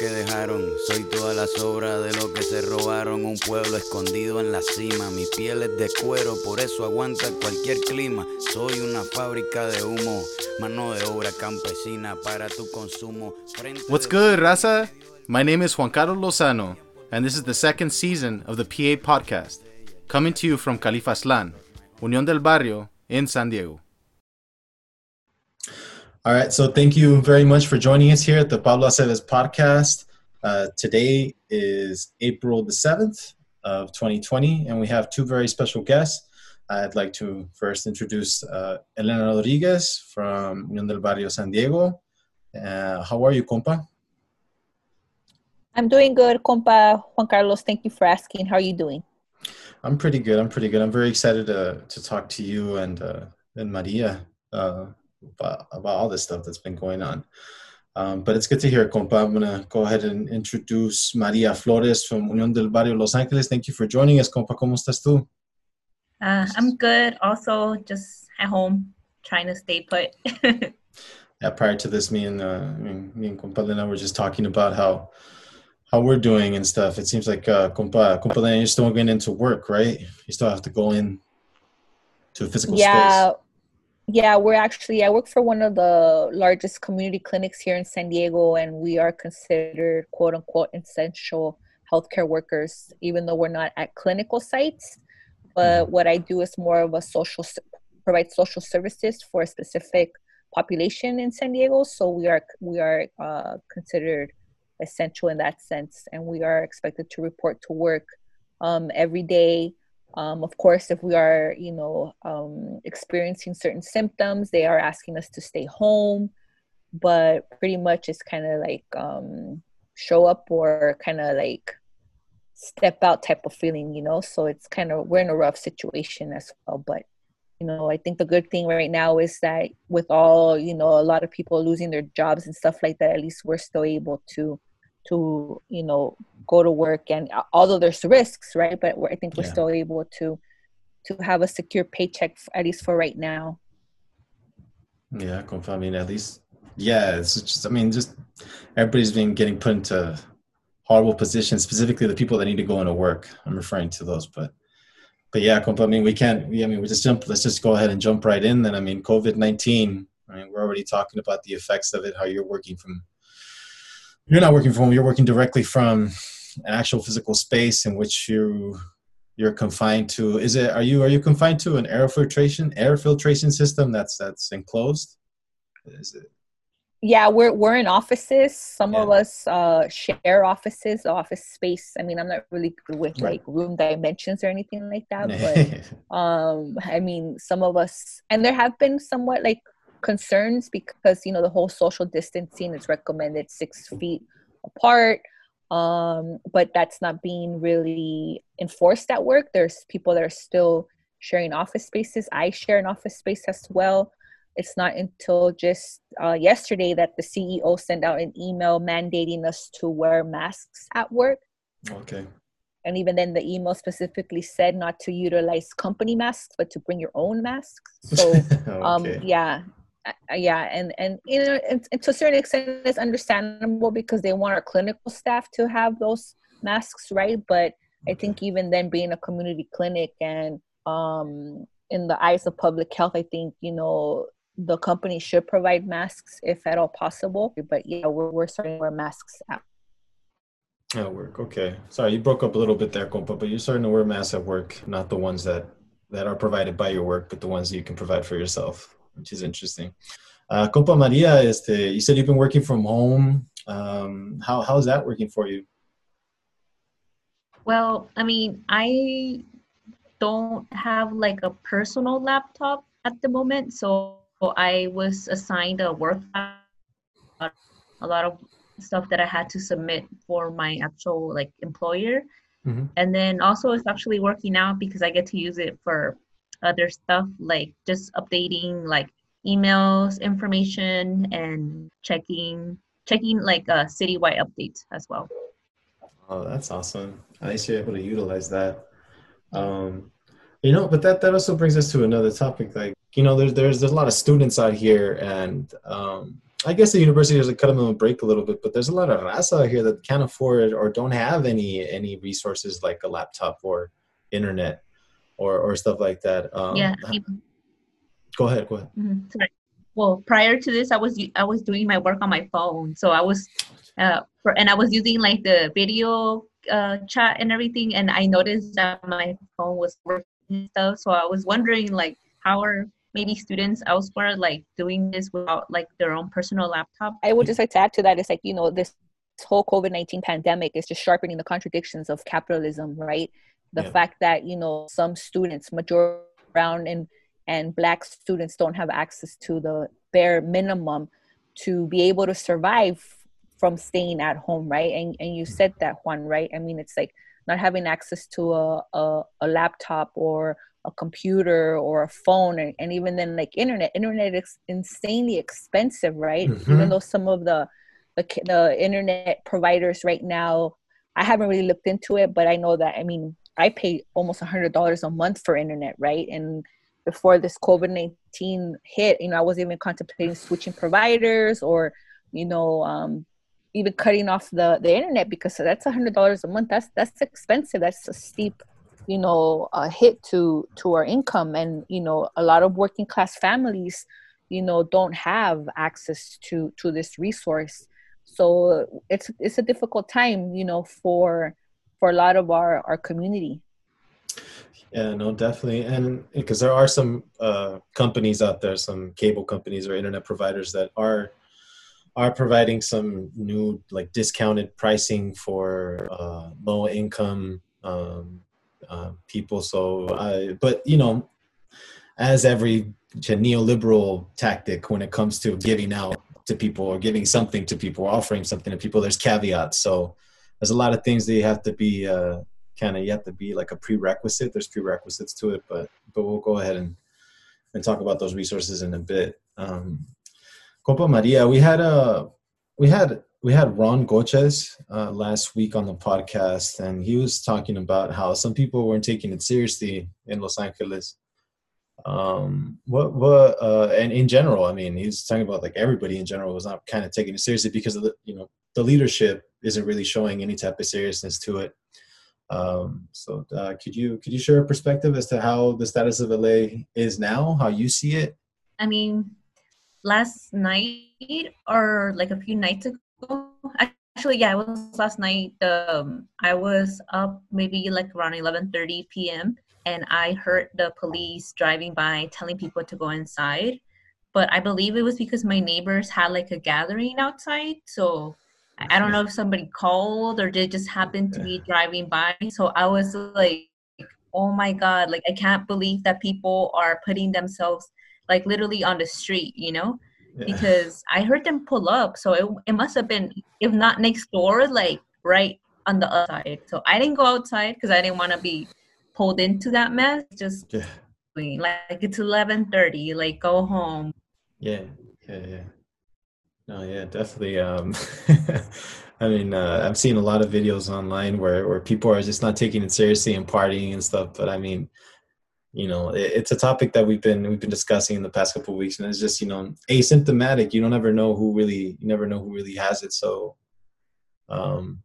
que dejaron. Soy toda la sobra de lo que se robaron. Un pueblo escondido en la cima. Mi piel es de cuero, por eso aguanta cualquier clima. Soy una fábrica de humo. Mano de obra campesina para tu consumo. What's good, raza? My name is Juan Carlos Lozano, and this is the second season of the PA podcast, coming to you from Califaslan, Unión del Barrio, in San Diego. All right. So thank you very much for joining us here at the Pablo Aceves podcast. Uh, today is April the 7th of 2020, and we have two very special guests. I'd like to first introduce uh, Helena Rodriguez from Unión del Barrio San Diego. Uh, how are you, compa? I'm doing good, compa Juan Carlos. Thank you for asking. How are you doing? I'm pretty good. I'm pretty good. I'm very excited to, to talk to you and, uh, and Maria uh, about, about all this stuff that's been going on. Um, but it's good to hear, compa. I'm going to go ahead and introduce Maria Flores from Unión del Barrio Los Ángeles. Thank you for joining us, compa. ¿Cómo estás tú? Uh, I'm good. Also, just at home, trying to stay put. yeah, prior to this, me and uh, me and compa Lena were just talking about how how we're doing and stuff. It seems like uh, compa, compa Lena, you're still going into work, right? You still have to go in to a physical yeah, space. Yeah, we're actually, I work for one of the largest community clinics here in San Diego, and we are considered quote unquote essential healthcare workers, even though we're not at clinical sites. But mm-hmm. what I do is more of a social, provide social services for a specific population in San Diego. So we are, we are uh, considered essential in that sense, and we are expected to report to work um, every day um, of course, if we are, you know, um, experiencing certain symptoms, they are asking us to stay home. But pretty much it's kind of like um, show up or kind of like step out type of feeling, you know. So it's kind of we're in a rough situation as well. But you know, I think the good thing right now is that with all you know, a lot of people losing their jobs and stuff like that, at least we're still able to to you know go to work and uh, although there's risks right? But i think we're yeah. still able to to have a secure paycheck at least for right now. Yeah i mean at least yeah it's just i mean just everybody's been getting put into horrible positions specifically the people that need to go into work. I'm referring to those but but yeah i mean we can't i mean we just jump let's just go ahead and jump right in then. I mean covid-19 i mean we're already talking about the effects of it how you're working from you're not working from home. You're working directly from an actual physical space in which you you're confined to. Is it are you are you confined to an air filtration air filtration system that's that's enclosed? Is it? Yeah we're we're in offices. Some yeah. of us uh share offices office space. I mean i'm not really good with right. like room dimensions or anything like that but um i mean some of us and there have been somewhat like concerns because you know the whole social distancing is recommended six feet apart um, but that's not being really enforced at work. There's people that are still sharing office spaces. I share an office space as well. It's not until just uh, yesterday that the ceo sent out an email mandating us to wear masks at work. Okay. And even then the email specifically said not to utilize company masks but to bring your own masks. So um, okay. um, yeah yeah and and you know and, and, to a certain extent it's understandable because they want our clinical staff to have those masks right? But i think even then being a community clinic and um in the eyes of public health i think you know the company should provide masks if at all possible. But yeah we're, we're starting to wear masks at at work. Okay. Sorry you broke up a little bit there compa but you're starting to wear masks at work not the ones that that are provided by your work but the ones that you can provide for yourself which is interesting. Uh, Compa Maria, este, you said you've been working from home. Um, how how is that working for you? Well, I mean, I don't have like a personal laptop at the moment, so I was assigned a work a lot of stuff that I had to submit for my actual like employer. Mm-hmm. And then also it's actually working out because I get to use it for other stuff like just updating like emails information and checking checking like a uh, citywide updates as well. Oh that's awesome. At least you're able to utilize that. Um you know but that that also brings us to another topic like you know there's there's, there's a lot of students out here and um I guess the university has to cut them a break a little bit, but there's a lot of raza out here that can't afford or don't have any any resources like a laptop or internet or or stuff like that. Um, yeah. Go ahead. Go ahead. Mm-hmm. Sorry. Well, prior to this, I was I was doing my work on my phone, so I was, uh, for, and I was using like the video uh, chat and everything, and I noticed that my phone was working and stuff. So I was wondering like how are maybe students elsewhere like doing this without like their own personal laptop? I would just like to add to that. It's like you know this whole COVID nineteen pandemic is just sharpening the contradictions of capitalism, right? The yeah. fact that you know some students, majority brown and and black students, don't have access to the bare minimum to be able to survive from staying at home, right? And and you said that Juan, right? I mean, it's like not having access to a, a, a laptop or a computer or a phone and, and, even then like internet internet is insanely expensive right mm-hmm. even though some of the, the the internet providers right now i haven't really looked into it but i know that i mean i pay almost a hundred dollars a month for internet right? And before this covid-19 hit you know i was even contemplating switching providers or you know um, even cutting off the the internet because that's a hundred dollars a month. That's that's expensive. That's a steep you know a hit to to our income. And you know a lot of working class families you know don't have access to to this resource. So it's it's a difficult time you know for for a lot of our our community yeah no definitely and because there are some uh companies out there some cable companies or internet providers that are are providing some new like discounted pricing for uh, low income um, uh, people. So, I, but you know, as every neoliberal tactic when it comes to giving out to people or giving something to people, or offering something to people, there's caveats. So, there's a lot of things that you have to be uh, kind of you have to be like a prerequisite. There's prerequisites to it, but but we'll go ahead and and talk about those resources in a bit. Um, Compa Maria, we had a we had we had Ron Goches uh, last week on the podcast, and he was talking about how some people weren't taking it seriously in Los Angeles. Um, what what uh, and in general, I mean, he's talking about like everybody in general was not kind of taking it seriously because of the you know the leadership isn't really showing any type of seriousness to it. Um, so uh, could you could you share a perspective as to how the status of LA is now, how you see it? I mean, last night or like a few nights ago Actually, yeah, it was last night. Um, I was up maybe like around 11:30 p.m. and I heard the police driving by telling people to go inside. But I believe it was because my neighbors had like a gathering outside. So I don't know if somebody called or they just happened to be driving by. So I was like, oh my God, like I can't believe that people are putting themselves like literally on the street, you know? because I heard them pull up. So it, it must have been, if not next door, like right on the other side. So I didn't go outside because I didn't want to be pulled into that mess. Just yeah. like it's eleven thirty. Like go home. Yeah, yeah, yeah. No, yeah, definitely. Um, I mean, uh, I've seen a lot of videos online where where people are just not taking it seriously and partying and stuff. But I mean, you know it, it's a topic that we've been we've been discussing in the past couple weeks and it's just you know asymptomatic you don't ever know who really you never know who really has it so um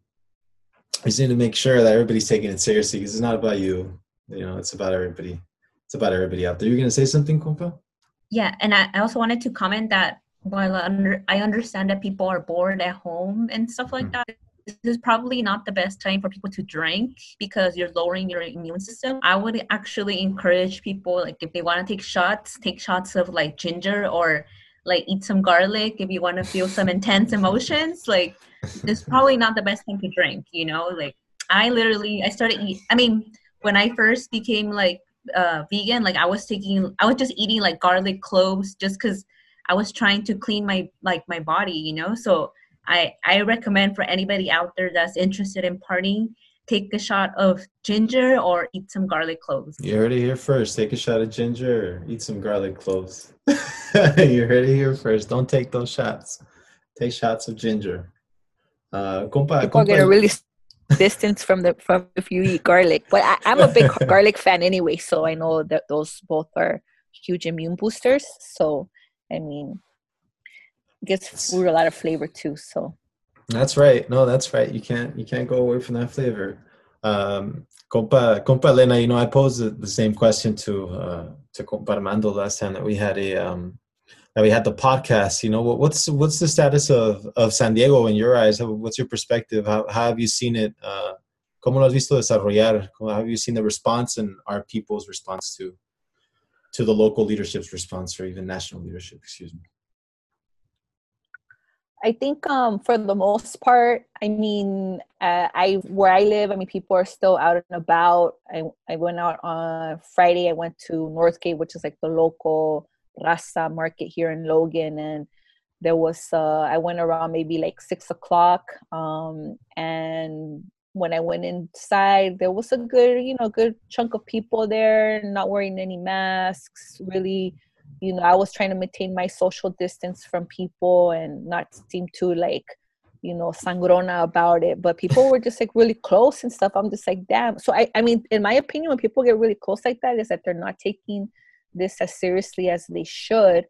I just need to make sure that everybody's taking it seriously because it's not about you you know it's about everybody it's about everybody out there you're gonna say something compa yeah and i also wanted to comment that while I understand that people are bored at home and stuff like mm-hmm. that this is probably not the best time for people to drink because you're lowering your immune system. I would actually encourage people like if they want to take shots, take shots of like ginger or like eat some garlic if you want to feel some intense emotions. Like this is probably not the best time to drink, you know? Like I literally I started eat I mean, when I first became like uh vegan, like I was taking I was just eating like garlic cloves just cuz I was trying to clean my like my body, you know? So I, I recommend for anybody out there that's interested in partying, take a shot of ginger or eat some garlic cloves. You heard it here first. Take a shot of ginger, eat some garlic cloves. you heard it here first. Don't take those shots. Take shots of ginger. Uh, compa, People compa. are gonna really distance from the from if you eat garlic. But I, I'm a big garlic fan anyway, so I know that those both are huge immune boosters. So I mean, gives food a lot of flavor too. So that's right. No, that's right. You can't you can't go away from that flavor. Um, compa, compa Helena, you know, I posed the same question to uh, to compa Armando last time that we had a um, that we had the podcast. You know, what's what's the status of of San Diego in your eyes? What's your perspective? How, how have you seen it? Uh, ¿Cómo lo has visto desarrollar? How have you seen the response and our people's response to to the local leadership's response, or even national leadership? Excuse me. I think um, for the most part, I mean, uh, I where I live, I mean, people are still out and about. I I went out on Friday. I went to Northgate, which is like the local Raza market here in Logan, and there was uh, I went around maybe like six o'clock, um, and when I went inside, there was a good, you know, good chunk of people there, not wearing any masks, really you know i was trying to maintain my social distance from people and not seem too like you know sangrona about it. But people were just like really close and stuff. I'm just like damn. So i i mean in my opinion when people get really close like that is that they're not taking this as seriously as they should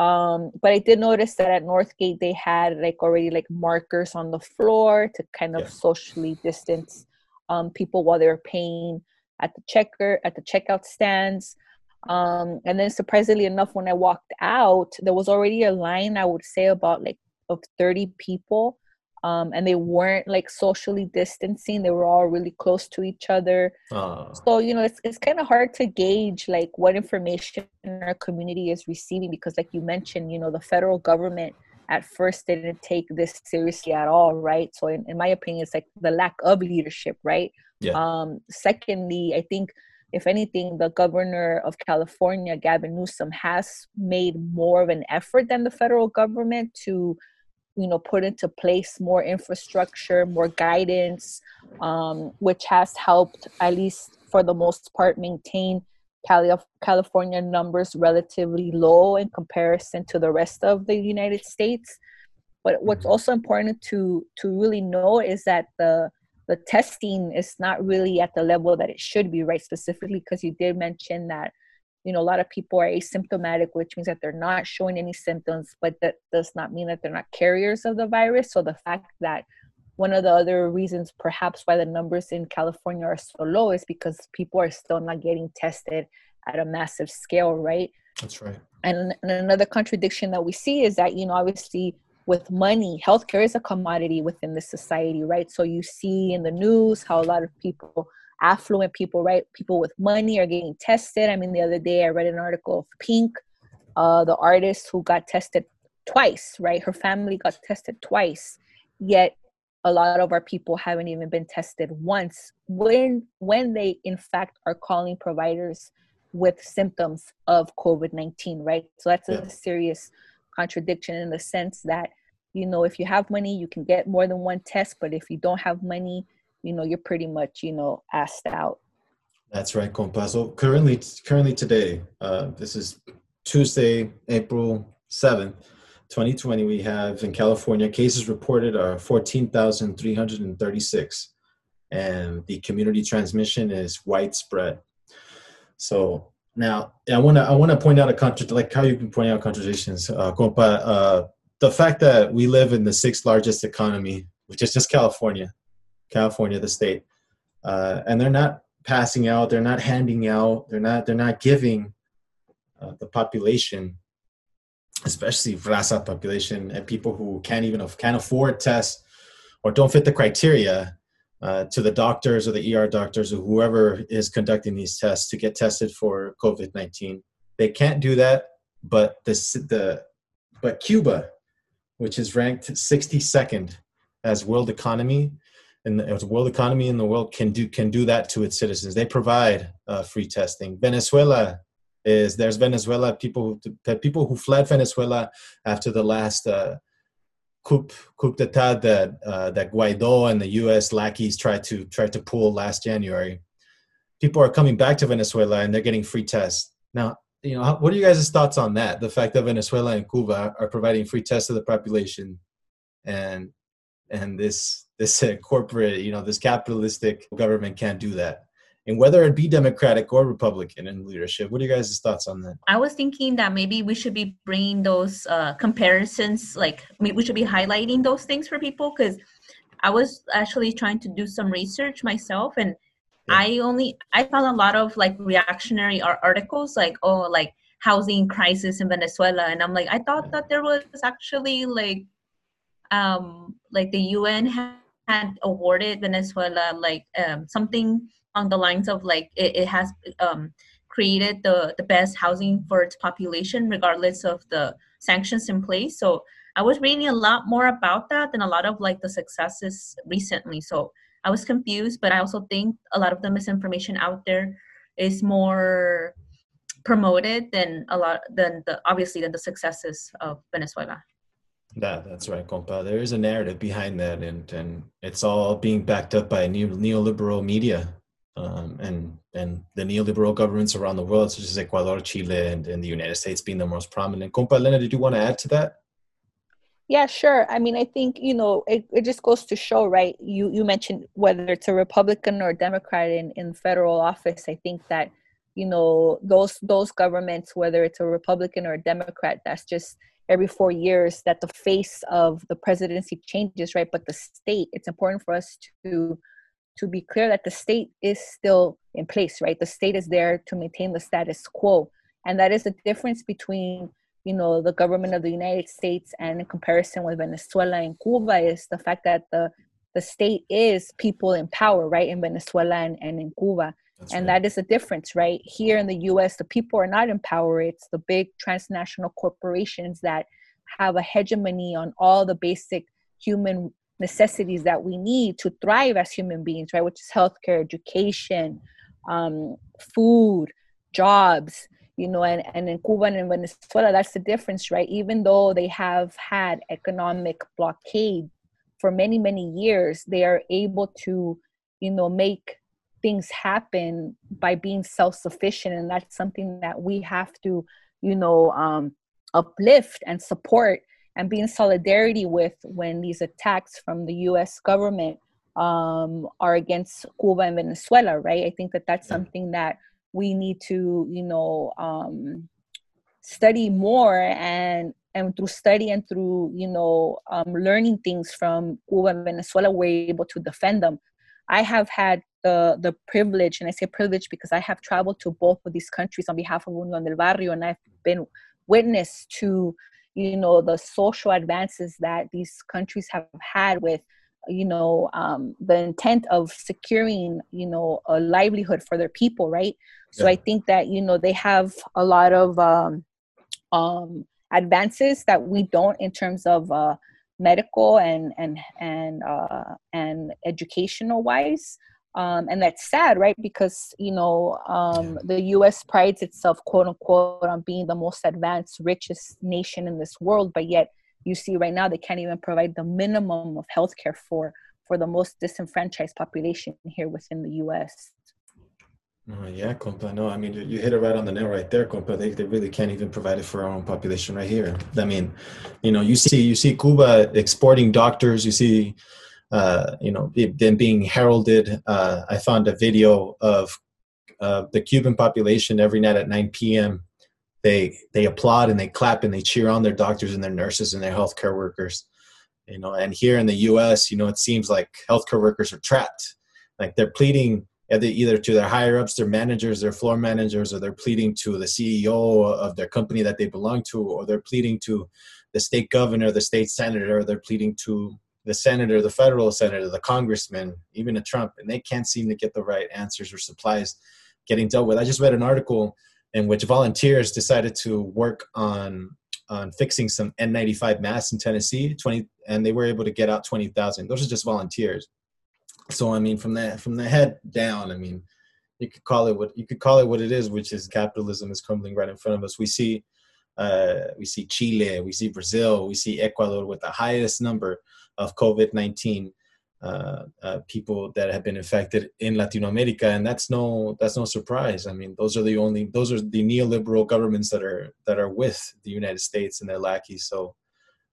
um but i did notice that at northgate they had like already like markers on the floor to kind of yeah. socially distance um people while they were paying at the checker at the checkout stands um, and then surprisingly enough when i walked out there was already a line i would say about like of 30 people um, and they weren't like socially distancing they were all really close to each other uh. so you know it's, it's kind of hard to gauge like what information our community is receiving because like you mentioned you know the federal government at first didn't take this seriously at all right so in, in my opinion it's like the lack of leadership right yeah. um secondly i think if anything, the governor of California, Gavin Newsom, has made more of an effort than the federal government to, you know, put into place more infrastructure, more guidance, um, which has helped, at least for the most part, maintain Cali- California numbers relatively low in comparison to the rest of the United States. But what's mm-hmm. also important to to really know is that the the testing is not really at the level that it should be, right? Specifically because you did mention that you know a lot of people are asymptomatic which means that they're not showing any symptoms but that does not mean that they're not carriers of the virus. So the fact that one of the other reasons perhaps why the numbers in california are so low is because people are still not getting tested at a massive scale right? That's right. And, and another contradiction that we see is that you know obviously with money healthcare is a commodity within the society right? So you see in the news how a lot of people affluent people right? People with money are getting tested. I mean the other day i read an article of pink uh, the artist who got tested twice right? Her family got tested twice yet a lot of our people haven't even been tested once. When when they in fact are calling providers with symptoms of covid-19 right? So that's a serious contradiction in the sense that you know if you have money you can get more than one test but if you don't have money you know you're pretty much you know asked out. That's right compa. So currently currently today uh, this is tuesday april 7th 2020 we have in california cases reported are 14336 and the community transmission is widespread. So now i want to i want to point out a contra like how you can point out contradictions uh, compa. Uh, the fact that we live in the sixth largest economy, which is just California, California, the state, uh, and they're not passing out, they're not handing out, they're not they're not giving uh, the population, especially Raza population and people who can't even can't afford tests or don't fit the criteria. Uh, to the doctors or the ER doctors or whoever is conducting these tests to get tested for COVID nineteen, they can't do that. But the the but Cuba which is ranked 62nd as world economy and as world economy in the world can do can do that to its citizens. They provide uh, free testing. Venezuela is there's Venezuela people people who fled Venezuela after the last uh, coup coup d'état that uh, that Guaido and the U.S. lackeys tried to tried to pull last January. People are coming back to Venezuela and they're getting free tests. Now you know, what are you guys' thoughts on that? The fact that Venezuela and Cuba are providing free tests to the population, and and this this uh, corporate, you know, this capitalistic government can't do that. and whether it be Democratic or Republican in leadership. What are you guys' thoughts on that? I was thinking that maybe we should be bringing those uh, comparisons, like we should be highlighting those things for people because I was actually trying to do some research myself and yeah. I only I found a lot of like reactionary articles like oh like housing crisis in Venezuela and I'm like I thought that there was actually like um like the UN had, had awarded Venezuela like um something on the lines of like it, it has um created the the best housing for its population regardless of the sanctions in place so I was reading a lot more about that than a lot of like the successes recently. So I was confused, but I also think a lot of the misinformation out there is more promoted than a lot than the obviously than the successes of Venezuela. Yeah, that's right, compa. There is a narrative behind that, and and it's all being backed up by neo, neoliberal media, um, and and the neoliberal governments around the world, such as Ecuador, Chile, and, and the United States being the most prominent. Compa Helena, did you want to add to that? Yeah, sure. I mean, I think you know it, it just goes to show, right? You you mentioned whether it's a Republican or Democrat in in federal office. I think that you know those those governments, whether it's a Republican or a Democrat, that's just every four years that the face of the presidency changes, right? But the state, it's important for us to to be clear that the state is still in place, right? The state is there to maintain the status quo, and that is the difference between you know the government of the united states and in comparison with venezuela and cuba is the fact that the the state is people in power right in venezuela and, and in cuba That's and right. that is a difference right? Here in the us the people are not in power. It's the big transnational corporations that have a hegemony on all the basic human necessities that we need to thrive as human beings right? Which is healthcare education um, food jobs you know and, and in cuba and in venezuela that's the difference right? Even though they have had economic blockade for many many years they are able to you know make things happen by being self-sufficient and that's something that we have to you know um, uplift and support and be in solidarity with when these attacks from the us government um, are against cuba and venezuela right i think that that's something that we need to you know um, study more and and through study and through you know um, learning things from Cuba and Venezuela, we're able to defend them. I have had the the privilege, and I say privilege because I have traveled to both of these countries on behalf of Unión del Barrio, and I've been witness to you know the social advances that these countries have had with you know um, the intent of securing you know a livelihood for their people right so yeah. i think that you know they have a lot of um, um, advances that we don't in terms of uh, medical and and and uh, and educational wise um, and that's sad right because you know um, the us prides itself quote unquote on being the most advanced richest nation in this world but yet you see right now they can't even provide the minimum of healthcare for for the most disenfranchised population here within the U.S. Oh, yeah, compa. No, I mean, you hit it right on the nail right there, compa. They, they really can't even provide it for our own population right here. I mean, you know, you see you see Cuba exporting doctors. You see, uh, you know, them being heralded. Uh, I found a video of uh, the Cuban population every night at 9 p.m they they applaud and they clap and they cheer on their doctors and their nurses and their healthcare workers. You know and here in the us you know it seems like healthcare workers are trapped. Like they're pleading either to their higher ups their managers their floor managers or they're pleading to the ceo of their company that they belong to or they're pleading to the state governor the state senator or they're pleading to the senator the federal senator the congressman even a trump and they can't seem to get the right answers or supplies getting dealt with i just read an article in which volunteers decided to work on on fixing some N95 masks in Tennessee, 20, and they were able to get out 20,000. Those are just volunteers. So I mean, from the from the head down, I mean, you could call it what you could call it what it is, which is capitalism is crumbling right in front of us. We see, uh, we see Chile, we see Brazil, we see Ecuador with the highest number of COVID 19 uh, uh, people that have been infected in Latin America, and that's no that's no surprise. I mean, those are the only those are the neoliberal governments that are that are with the United States and their lackeys. So,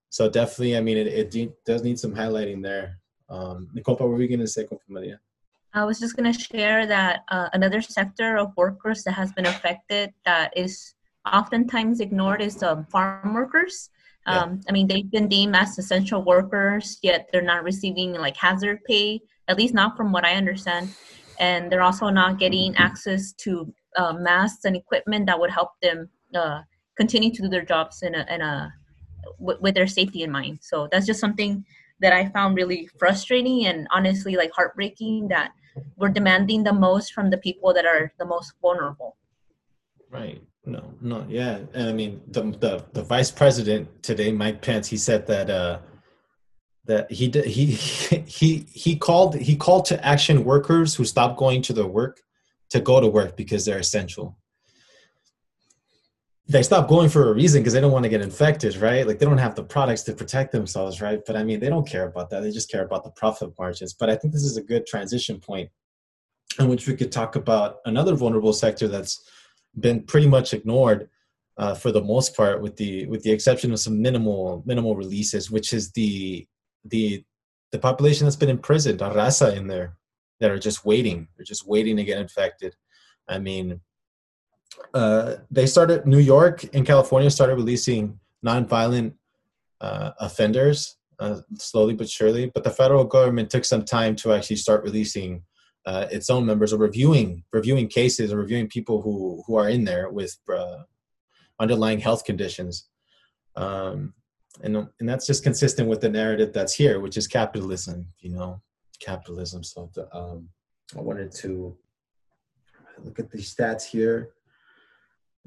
so definitely, I mean, it, it does need some highlighting there. Um, what were we going to say, Maria? I was just going to share that uh, another sector of workers that has been affected that is oftentimes ignored is um, farm workers. Um, yeah. I mean, they've been deemed as essential workers, yet they're not receiving like hazard pay, at least not from what I understand. And they're also not getting access to uh, masks and equipment that would help them uh, continue to do their jobs in a, in a w- with their safety in mind. So that's just something that I found really frustrating and honestly like heartbreaking that we're demanding the most from the people that are the most vulnerable. Right. No, no, yeah. And I mean the the the vice president today, Mike Pence, he said that uh that he he he he called he called to action workers who stopped going to their work to go to work because they're essential they stop going for a reason because they don't want to get infected, right? Like they don't have the products to protect themselves, right? But I mean, they don't care about that. They just care about the profit margins. But I think this is a good transition point in which we could talk about another vulnerable sector that's been pretty much ignored uh, for the most part, with the with the exception of some minimal minimal releases, which is the the the population that's been imprisoned, Arrasa in there, that are just waiting. They're just waiting to get infected. I mean, uh, they started New York and California started releasing nonviolent uh, offenders uh, slowly but surely. But the federal government took some time to actually start releasing uh, its own members or reviewing reviewing cases or reviewing people who who are in there with uh, underlying health conditions. Um, and and that's just consistent with the narrative that's here, which is capitalism. You know, capitalism. So the, um, I wanted to look at these stats here.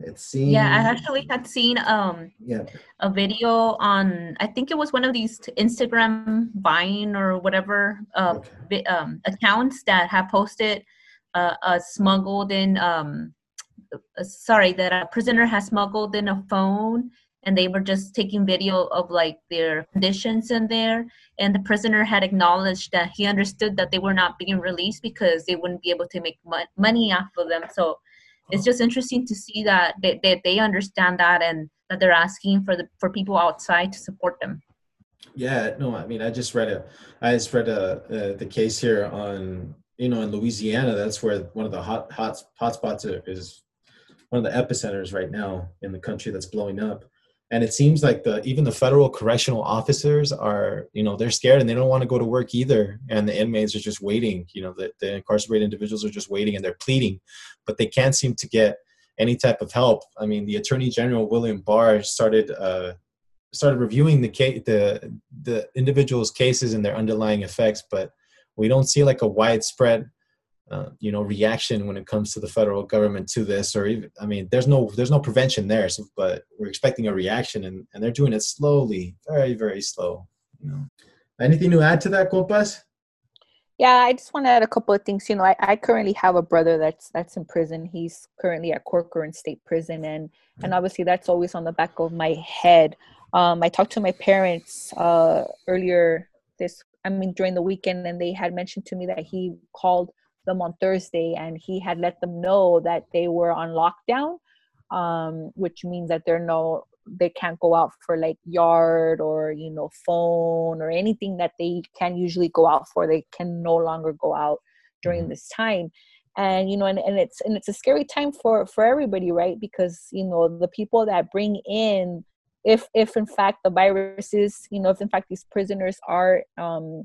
It seems. Yeah, I actually had seen um yeah a video on I think it was one of these Instagram Vine or whatever uh, okay. um, accounts that have posted uh, a smuggled in um uh, sorry that a prisoner has smuggled in a phone and they were just taking video of like their conditions in there and the prisoner had acknowledged that he understood that they were not being released because they wouldn't be able to make money off of them so it's just interesting to see that they, that they understand that and that they're asking for the for people outside to support them. Yeah no i mean i just read a i just read a, uh, the case here on you know in louisiana that's where one of the hot hot hot spots is one of the epicenters right now in the country that's blowing up and it seems like the even the federal correctional officers are you know they're scared and they don't want to go to work either. And the inmates are just waiting you know the, the incarcerated individuals are just waiting and they're pleading but they can't seem to get any type of help. I mean the attorney general william barr started uh, started reviewing the case the the individuals cases and their underlying effects but we don't see like a widespread uh, you know reaction when it comes to the federal government to this or even i mean there's no there's no prevention there so, but we're expecting a reaction and, and they're doing it slowly very very slow you know. Anything to add to that compas? Yeah i just want to add a couple of things you know I, I currently have a brother that's that's in prison. He's currently at corcoran state prison and and obviously that's always on the back of my head. Um, i talked to my parents uh, earlier this i mean during the weekend and they had mentioned to me that he called them on Thursday, and he had let them know that they were on lockdown, um, which means that they're no they can't go out for like yard or you know phone or anything that they can usually go out for. They can no longer go out during mm-hmm. this time and you know and, and it's and it's a scary time for for everybody right because you know the people that bring in if if in fact the virus is you know if in fact these prisoners are um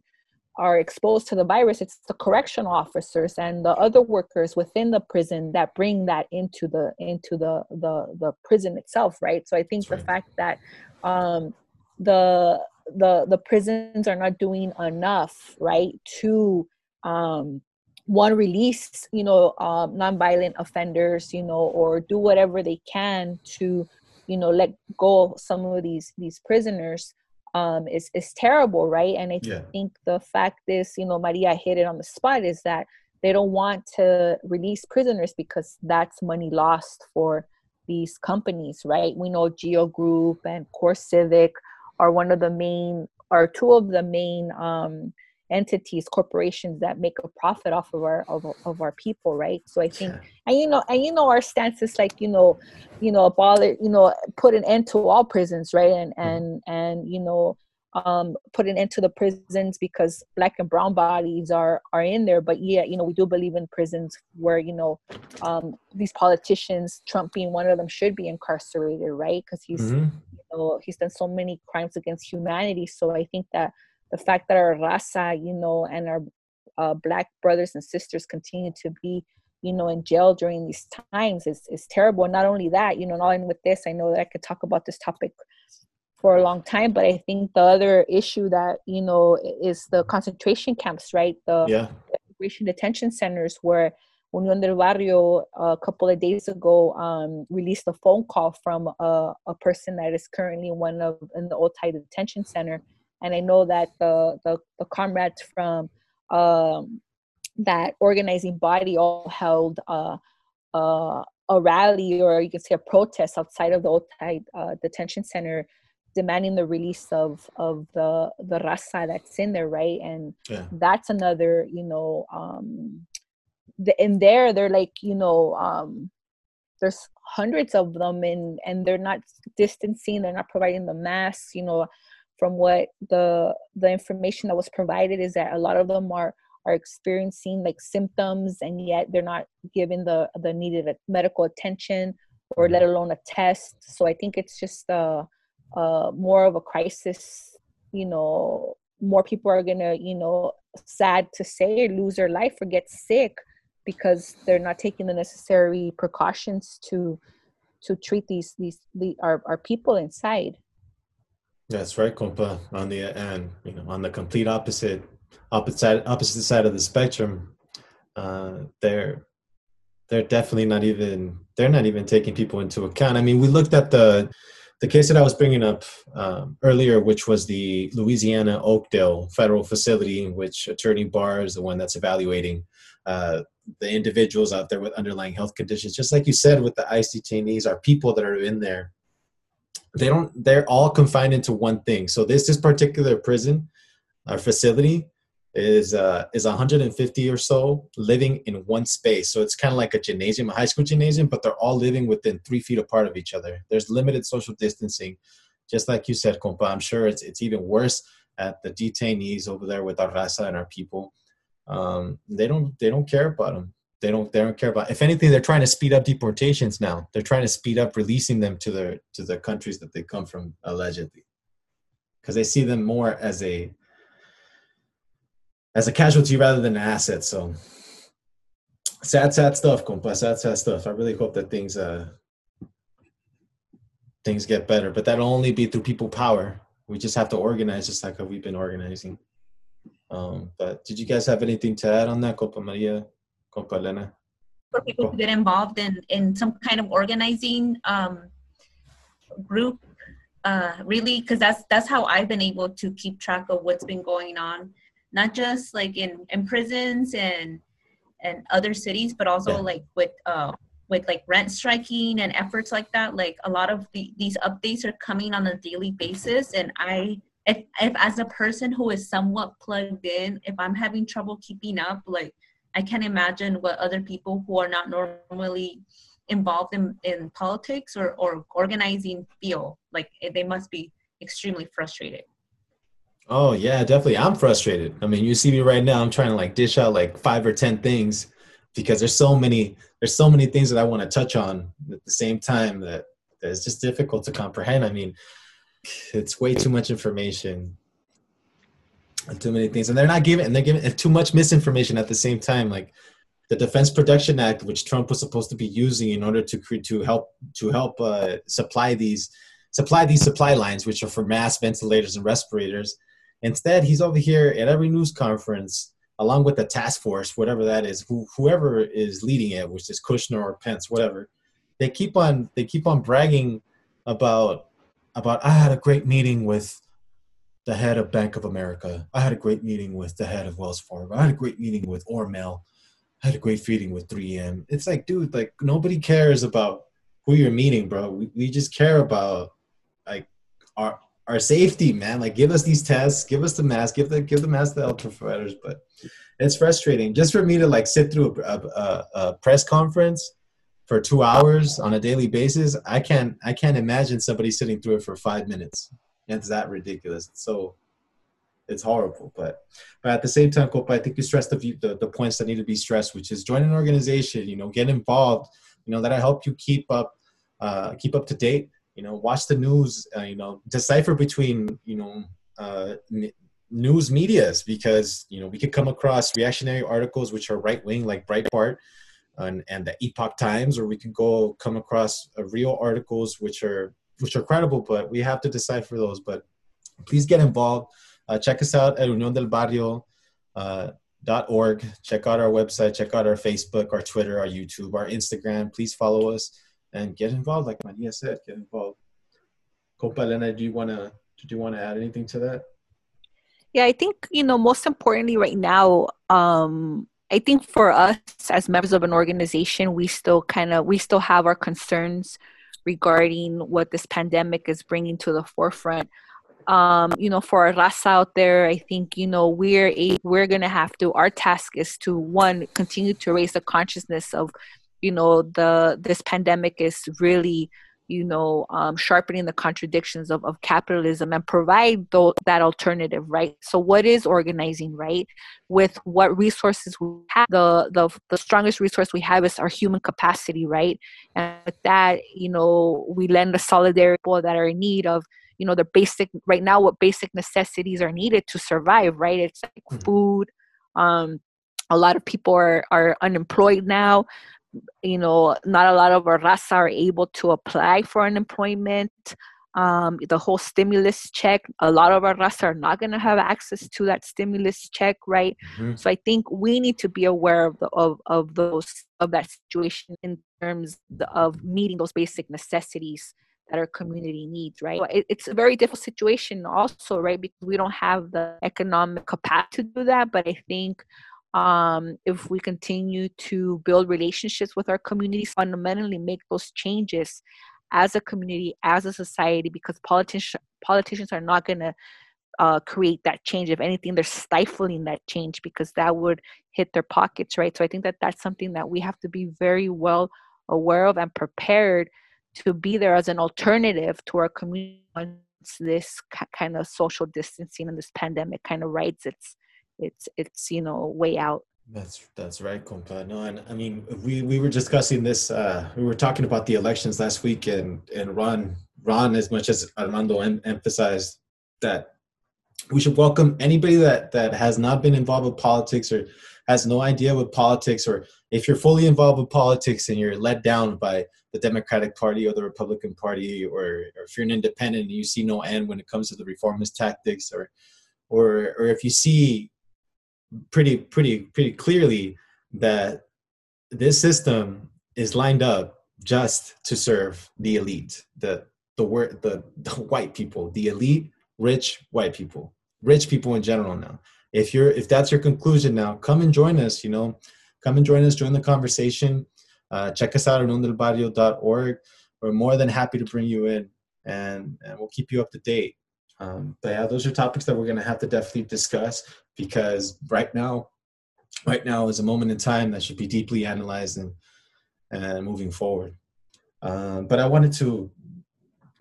are exposed to the virus it's the correctional officers and the other workers within the prison that bring that into the into the the, the prison itself right? So i think the fact that um the the the prisons are not doing enough right to um one release you know um nonviolent offenders you know or do whatever they can to you know let go of some of these these prisoners um, is is terrible, right? And I yeah. think the fact is, you know, Maria hit it on the spot is that they don't want to release prisoners because that's money lost for these companies, right? We know Geo Group and CoreCivic are one of the main, are two of the main um, entities corporations that make a profit off of our of, of our people right so i think and you know and you know our stance is like you know you know abolish you know put an end to all prisons right and mm-hmm. and and you know um, put an end to the prisons because black and brown bodies are are in there. But yeah, you know, we do believe in prisons where you know um, these politicians, Trump being one of them, should be incarcerated, right? Because he's mm-hmm. you know he's done so many crimes against humanity. So I think that the fact that our raza, you know, and our uh, black brothers and sisters continue to be you know in jail during these times is, is terrible. And not only that you know not only with this i know that i could talk about this topic for a long time but i think the other issue that you know is the concentration camps right? The yeah. immigration detention centers where Unión del Barrio a couple of days ago um, released a phone call from a, a, person that is currently one of in the Otay detention center, and I know that the the, the comrades from um, that organizing body all held uh, uh, a rally or you can say a protest outside of the Otay uh, detention center demanding the release of of the the raza that's in there right and yeah. that's another you know um the, in there they're like you know um there's hundreds of them and and they're not distancing they're not providing the masks you know from what the the information that was provided is that a lot of them are are experiencing like symptoms and yet they're not given the the needed medical attention or let mm-hmm. alone a test so i think it's just uh uh, more of a crisis, you know, more people are gonna, you know, sad to say, lose their life or get sick because they're not taking the necessary precautions to to treat these these the, our our people inside. That's right, compa. On the and you know on the complete opposite opposite opposite side of the spectrum, uh, they're they're definitely not even they're not even taking people into account. I mean, we looked at the the case that I was bringing up um, earlier, which was the Louisiana Oakdale federal facility, in which Attorney Barr is the one that's evaluating uh, the individuals out there with underlying health conditions. Just like you said, with the ICE detainees, are people that are in there. They don't. They're all confined into one thing. So this this particular prison or facility is uh, is 150 or so living in one space. So it's kind of like a gymnasium, a high school gymnasium, but they're all living within three feet apart of each other. There's limited social distancing, just like you said, compa. I'm sure it's it's even worse at the detainees over there with our raza and our people. Um, they don't they don't care about them. They don't they don't care about. If anything, they're trying to speed up deportations now. They're trying to speed up releasing them to their to the countries that they come from allegedly, because they see them more as a as a casualty rather than an asset. So sad, sad stuff, compa. Sad, sad stuff. I really hope that things uh things get better, but that'll only be through people power. We just have to organize, just like we've been organizing. Um, but did you guys have anything to add on that, Compa Maria, Helena? For people to get involved in in some kind of organizing um, group, uh, really, because that's that's how I've been able to keep track of what's been going on not just like in in prisons and and other cities but also yeah. like with uh with like rent striking and efforts like that like a lot of the, these updates are coming on a daily basis and i if, if as a person who is somewhat plugged in if i'm having trouble keeping up like i can't imagine what other people who are not normally involved in, in politics or, or organizing feel like eh, they must be extremely frustrated Oh yeah, definitely. I'm frustrated. I mean, you see me right now. I'm trying to like dish out like five or ten things because there's so many there's so many things that I want to touch on at the same time that, that it's just difficult to comprehend. I mean, it's way too much information too many things, and they're not giving and they're giving too much misinformation at the same time. Like the Defense Production Act, which Trump was supposed to be using in order to create to help to help uh, supply these supply these supply lines, which are for mass ventilators and respirators Instead, he's over here at every news conference, along with the task force, whatever that is, who, whoever is leading it, which is Kushner or Pence, whatever. They keep on they keep on bragging about about I had a great meeting with the head of Bank of America. I had a great meeting with the head of Wells Fargo. I had a great meeting with Ormel. I had a great meeting with 3M. It's like, dude, like nobody cares about who you're meeting, bro. We, we just care about like our our safety, man. Like, give us these tests, give us the mask, give the give the mask to the health providers. But it's frustrating just for me to like sit through a, a, a, press conference for two hours on a daily basis. I can't I can't imagine somebody sitting through it for five minutes. It's that ridiculous. So it's horrible. But but at the same time, Copa, I think you stressed the, the the points that need to be stressed, which is join an organization. You know, get involved. You know, that'll help you keep up uh, keep up to date. You know, watch the news. Uh, you know, decipher between you know uh, news medias because you know we could come across reactionary articles which are right wing, like Breitbart. And, and the Epoch Times, or we could go come across uh, real articles which are which are credible, but we have to decipher those. But please get involved. Uh, check us out at Unión del Barrio. Uh. Check out our website. Check out our Facebook, our Twitter, our YouTube, our Instagram. Please follow us and get involved. Like Maria said, get involved. Copa Elena, do you want to do you want to add anything to that? Yeah, I think you know most importantly right now. Um, I think for us as members of an organization, we still kind of we still have our concerns regarding what this pandemic is bringing to the forefront um, you know, for our last out there, I think you know we're a, we're gonna have to. Our task is to one continue to raise the consciousness of, you know, the this pandemic is really you know um, sharpening the contradictions of, of capitalism and provide th- that alternative right? So what is organizing right? With what resources we have the, the the strongest resource we have is our human capacity right? And with that you know we lend a solidarity people that are in need of you know the basic right now what basic necessities are needed to survive right? It's like mm-hmm. food um a lot of people are are unemployed now you know not a lot of our raza are able to apply for unemployment um, the whole stimulus check a lot of our raza are not going to have access to that stimulus check right mm-hmm. so i think we need to be aware of the of, of those of that situation in terms of meeting those basic necessities that our community needs, right? It, it's a very difficult situation also, right? Because we don't have the economic capacity to do that. But I think um, if we continue to build relationships with our communities, fundamentally make those changes as a community, as a society, because politicians politicians are not going to uh, create that change. If anything, they're stifling that change because that would hit their pockets, right? So I think that that's something that we have to be very well aware of and prepared to be there as an alternative to our community once this kind of social distancing and this pandemic kind of rides its its its you know way out. That's that's right compa. No and i mean we we were discussing this uh we were talking about the elections last week and and ron ron as much as armando em- emphasized that we should welcome anybody that that has not been involved with politics or has no idea with politics or if you're fully involved with politics and you're let down by the Democratic Party or the Republican Party, or, or if you're an independent and you see no end when it comes to the reformist tactics, or or or if you see pretty pretty pretty clearly that this system is lined up just to serve the elite, the the word the, the white people, the elite, rich white people, rich people in general now. If you're if that's your conclusion now, come and join us, you know come and join us, join the conversation. Uh, check us out at uniondelbarrio.org. We're more than happy to bring you in and, and we'll keep you up to date. Um, but yeah, those are topics that we're going to have to definitely discuss because right now, right now is a moment in time that should be deeply analyzed and, and moving forward. Um, but I wanted to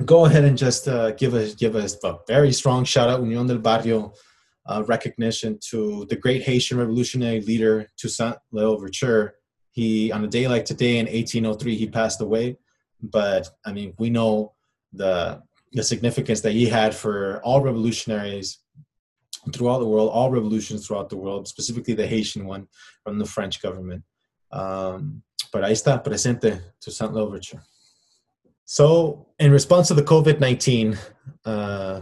go ahead and just uh, give us give us a very strong shout out Unión del Barrio uh, recognition to the great Haitian revolutionary leader Toussaint Louverture. He, on a day like today in 1803, he passed away. But I mean, we know the the significance that he had for all revolutionaries throughout the world, all revolutions throughout the world, specifically the Haitian one from the French government. Um, but ahí está, presente Toussaint Louverture. So, in response to the COVID 19 uh,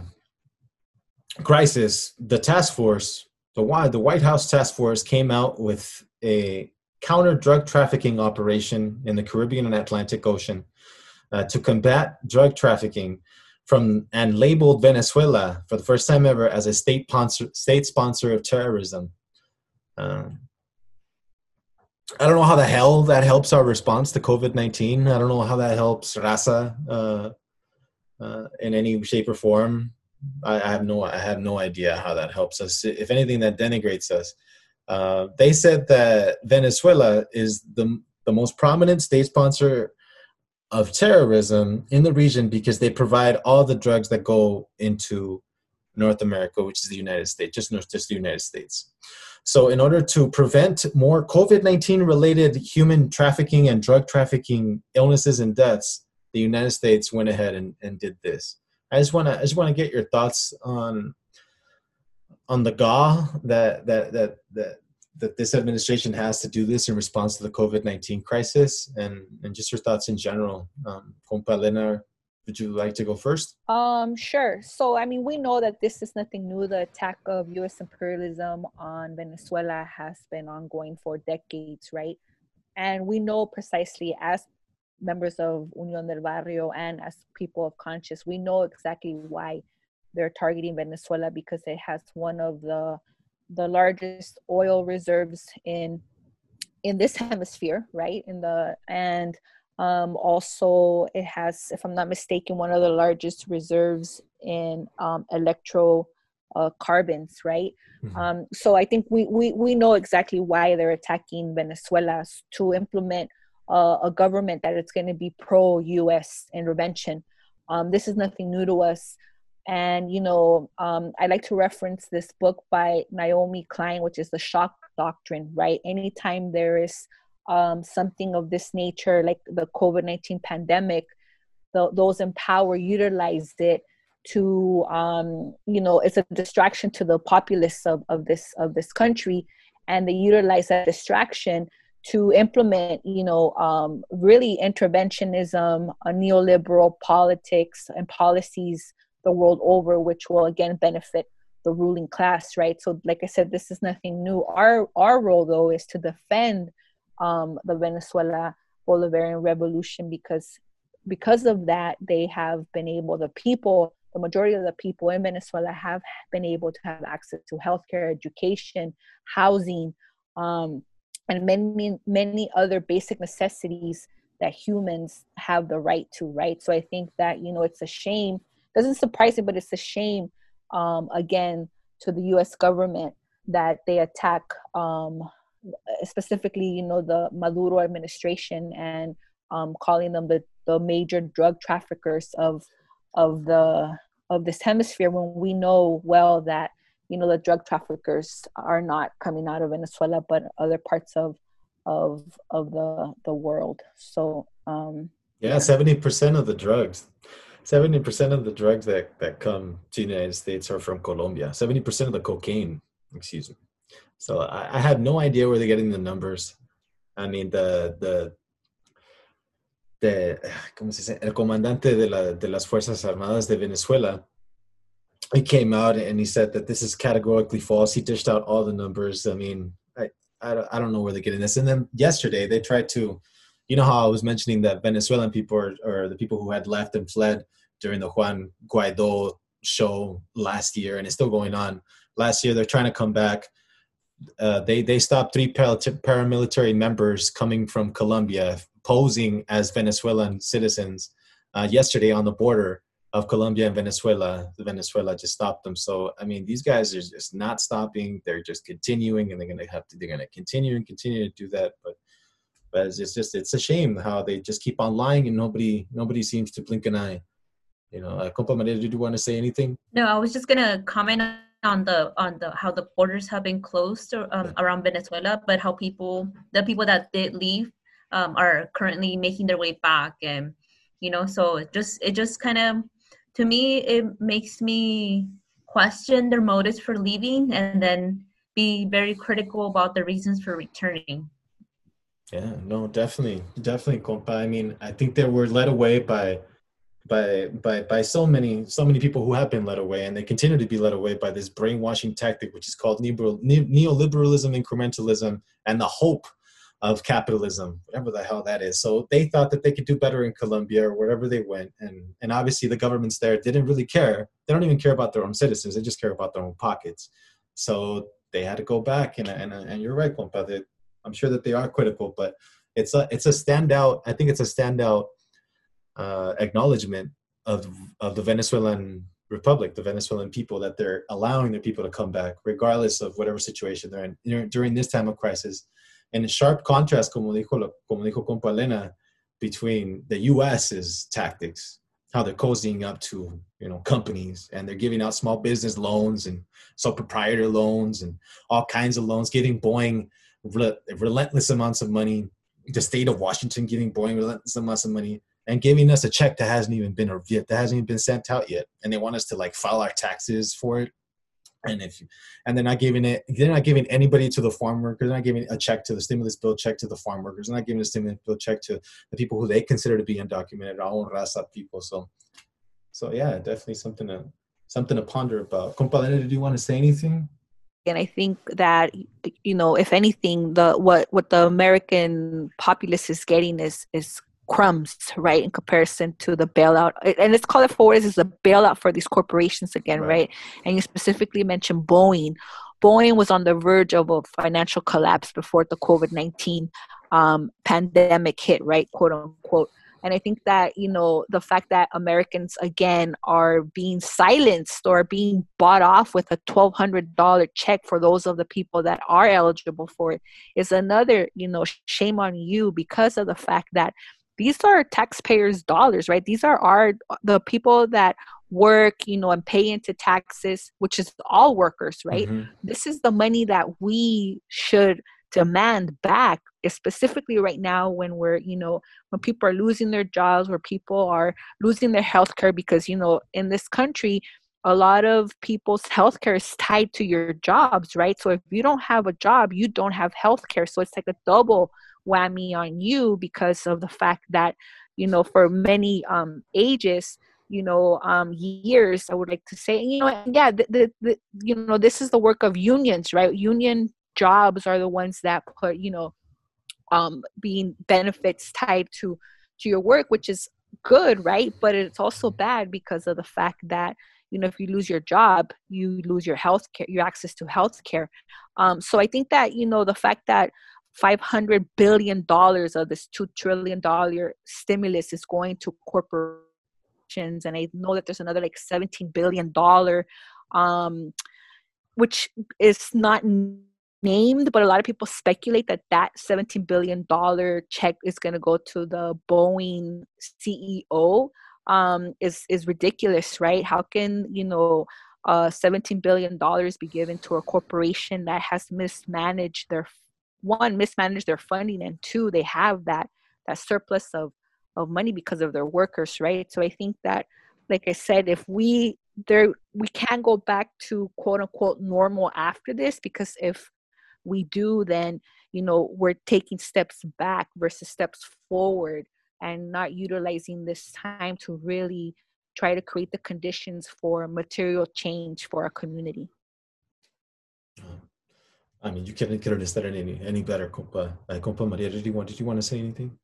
crisis, the task force, the the White House task force came out with a counter drug trafficking operation in the Caribbean and Atlantic Ocean uh, to combat drug trafficking from and labeled Venezuela for the first time ever as a state sponsor state sponsor of terrorism. Um, I don't know how the hell that helps our response to COVID nineteen. I don't know how that helps Raza uh, uh, in any shape or form. I, I, have no I have no idea how that helps us. If anything, that denigrates us. Uh, they said that Venezuela is the the most prominent state sponsor of terrorism in the region because they provide all the drugs that go into North America, which is the United States, just North, just the United States. So, in order to prevent more COVID 19 related human trafficking and drug trafficking illnesses and deaths, the United States went ahead and, and did this. I just want to I just want to get your thoughts on on the GAW that that that that that this administration has to do this in response to the COVID nineteen crisis, and and just your thoughts in general. Um, Compa Elena, would you like to go first? Um, sure. So, I mean, we know that this is nothing new. The attack of U.S. imperialism on Venezuela has been ongoing for decades, right? And we know precisely as members of Unión del Barrio and as people of conscience, we know exactly why they're targeting Venezuela because it has one of the the largest oil reserves in in this hemisphere, right? In the and um, also it has, if I'm not mistaken, one of the largest reserves in um, electro uh, carbons, right? Mm-hmm. Um, so I think we, we we know exactly why they're attacking Venezuela to implement uh, a government that it's going to be pro U.S. intervention. Um, this is nothing new to us. And, you know, um, I like to reference this book by Naomi Klein, which is The Shock Doctrine, right? Anytime there is um, something of this nature, like the COVID 19 pandemic, the, those in power utilized it to um, you know it's a distraction to the populace of, of this of this country and they utilize that distraction to implement you know um, really interventionism a neoliberal politics and policies the world over, which will again benefit the ruling class, right? So, like I said, this is nothing new. Our our role, though, is to defend um, the Venezuela Bolivarian Revolution because because of that, they have been able. The people, the majority of the people in Venezuela, have been able to have access to healthcare, education, housing, um, and many many other basic necessities that humans have the right to. Right. So I think that you know it's a shame doesn't surprise me, but it's a shame, um, again, to the U.S. government that they attack um, specifically, you know, the Maduro administration and um, calling them the, the major drug traffickers of of the of this hemisphere when we know well that you know the drug traffickers are not coming out of Venezuela but other parts of of of the the world. So um, yeah, seventy percent of the drugs 70% of the drugs that, that come to the United States are from Colombia. 70% of the cocaine, excuse me. So I, I had no idea where they're getting the numbers. I mean, the, the, the, ¿cómo se dice? El comandante de, la, de las Fuerzas Armadas de Venezuela, he came out and he said that this is categorically false. He dished out all the numbers. I mean, I, I, I don't know where they're getting this. And then yesterday they tried to you know how I was mentioning that Venezuelan people or, or the people who had left and fled during the Juan Guaido show last year, and it's still going on. Last year, they're trying to come back. Uh, they they stopped three paramilitary members coming from Colombia posing as Venezuelan citizens uh, yesterday on the border of Colombia and Venezuela. Venezuela just stopped them. So I mean, these guys are just not stopping. They're just continuing, and they're gonna have to. They're gonna continue and continue to do that. But but it's just it's a shame how they just keep on lying and nobody nobody seems to blink an eye. You know, uh, Compa Maria, did you want to say anything? No, I was just gonna comment on the on the how the borders have been closed um, yeah. around Venezuela, but how people the people that did leave um, are currently making their way back, and you know, so it just it just kind of to me it makes me question their motives for leaving, and then be very critical about the reasons for returning. Yeah, no, definitely, definitely, compa. I mean, I think they were led away by, by, by, by so many, so many people who have been led away, and they continue to be led away by this brainwashing tactic, which is called neoliberalism, incrementalism, and the hope of capitalism, whatever the hell that is. So they thought that they could do better in Colombia or wherever they went, and and obviously the governments there didn't really care. They don't even care about their own citizens; they just care about their own pockets. So they had to go back, and and, and you're right, compa. That I'm sure that they are critical, but it's a it's a standout. I think it's a standout uh, acknowledgement of of the Venezuelan republic, the Venezuelan people, that they're allowing their people to come back, regardless of whatever situation they're in during this time of crisis. And in sharp contrast, como dijo, como dijo Compa Elena, between the U.S.'s tactics how they're cozying up to you know companies and they're giving out small business loans and sole proprietor loans and all kinds of loans, giving Boeing re- relentless amounts of money. The state of Washington giving Boeing relentless amounts of money and giving us a check that hasn't even been yet that hasn't even been sent out yet, and they want us to like file our taxes for it. And if and they're not giving it they're not giving anybody to the farm workers they're not giving a check to the stimulus bill check to the farm workers they're not giving a stimulus bill check to the people who they consider to be undocumented our own raza people. So so yeah definitely something to something to ponder about. Compadre did you want to say anything and i think that you know if anything the what what the american populace is getting is is crumbs, right, in comparison to the bailout. And let's call it forward is a bailout for these corporations again, right. right? And you specifically mentioned Boeing. Boeing was on the verge of a financial collapse before the COVID 19 um, pandemic hit, right, quote unquote. And I think that, you know, the fact that Americans, again, are being silenced or being bought off with a $1,200 check for those of the people that are eligible for it is another, you know, shame on you because of the fact that these are taxpayers dollars right these are our the people that work you know and pay into taxes which is all workers right mm-hmm. this is the money that we should demand back specifically right now when we're you know when people are losing their jobs where people are losing their health care because you know in this country a lot of people's health care is tied to your jobs right? So if you don't have a job you don't have health care so it's like a double whammy on you because of the fact that you know for many um ages you know um years i would like to say you know yeah the, the, the you know this is the work of unions right? Union jobs are the ones that put you know um being benefits tied to to your work which is good right? But it's also bad because of the fact that you know if you lose your job you lose your health care your access to health care. Um, so i think that you know the fact that 500 billion dollars of this 2 trillion dollar stimulus is going to corporations and i know that there's another like 17 billion dollar um, which is not named but a lot of people speculate that that 17 billion dollar check is going to go to the boeing ceo um, is is ridiculous right? How can you know uh, 17 billion dollars be given to a corporation that has mismanaged their one mismanaged their funding and two they have that that surplus of of money because of their workers right? So i think that like i said if we there we can't go back to quote unquote normal after this because if we do then you know we're taking steps back versus steps forward and not utilizing this time to really try to create the conditions for material change for our community I mean, you couldn't, couldn't have said it any, any better, compa. Uh, compa Maria, did you want, did you want to say anything?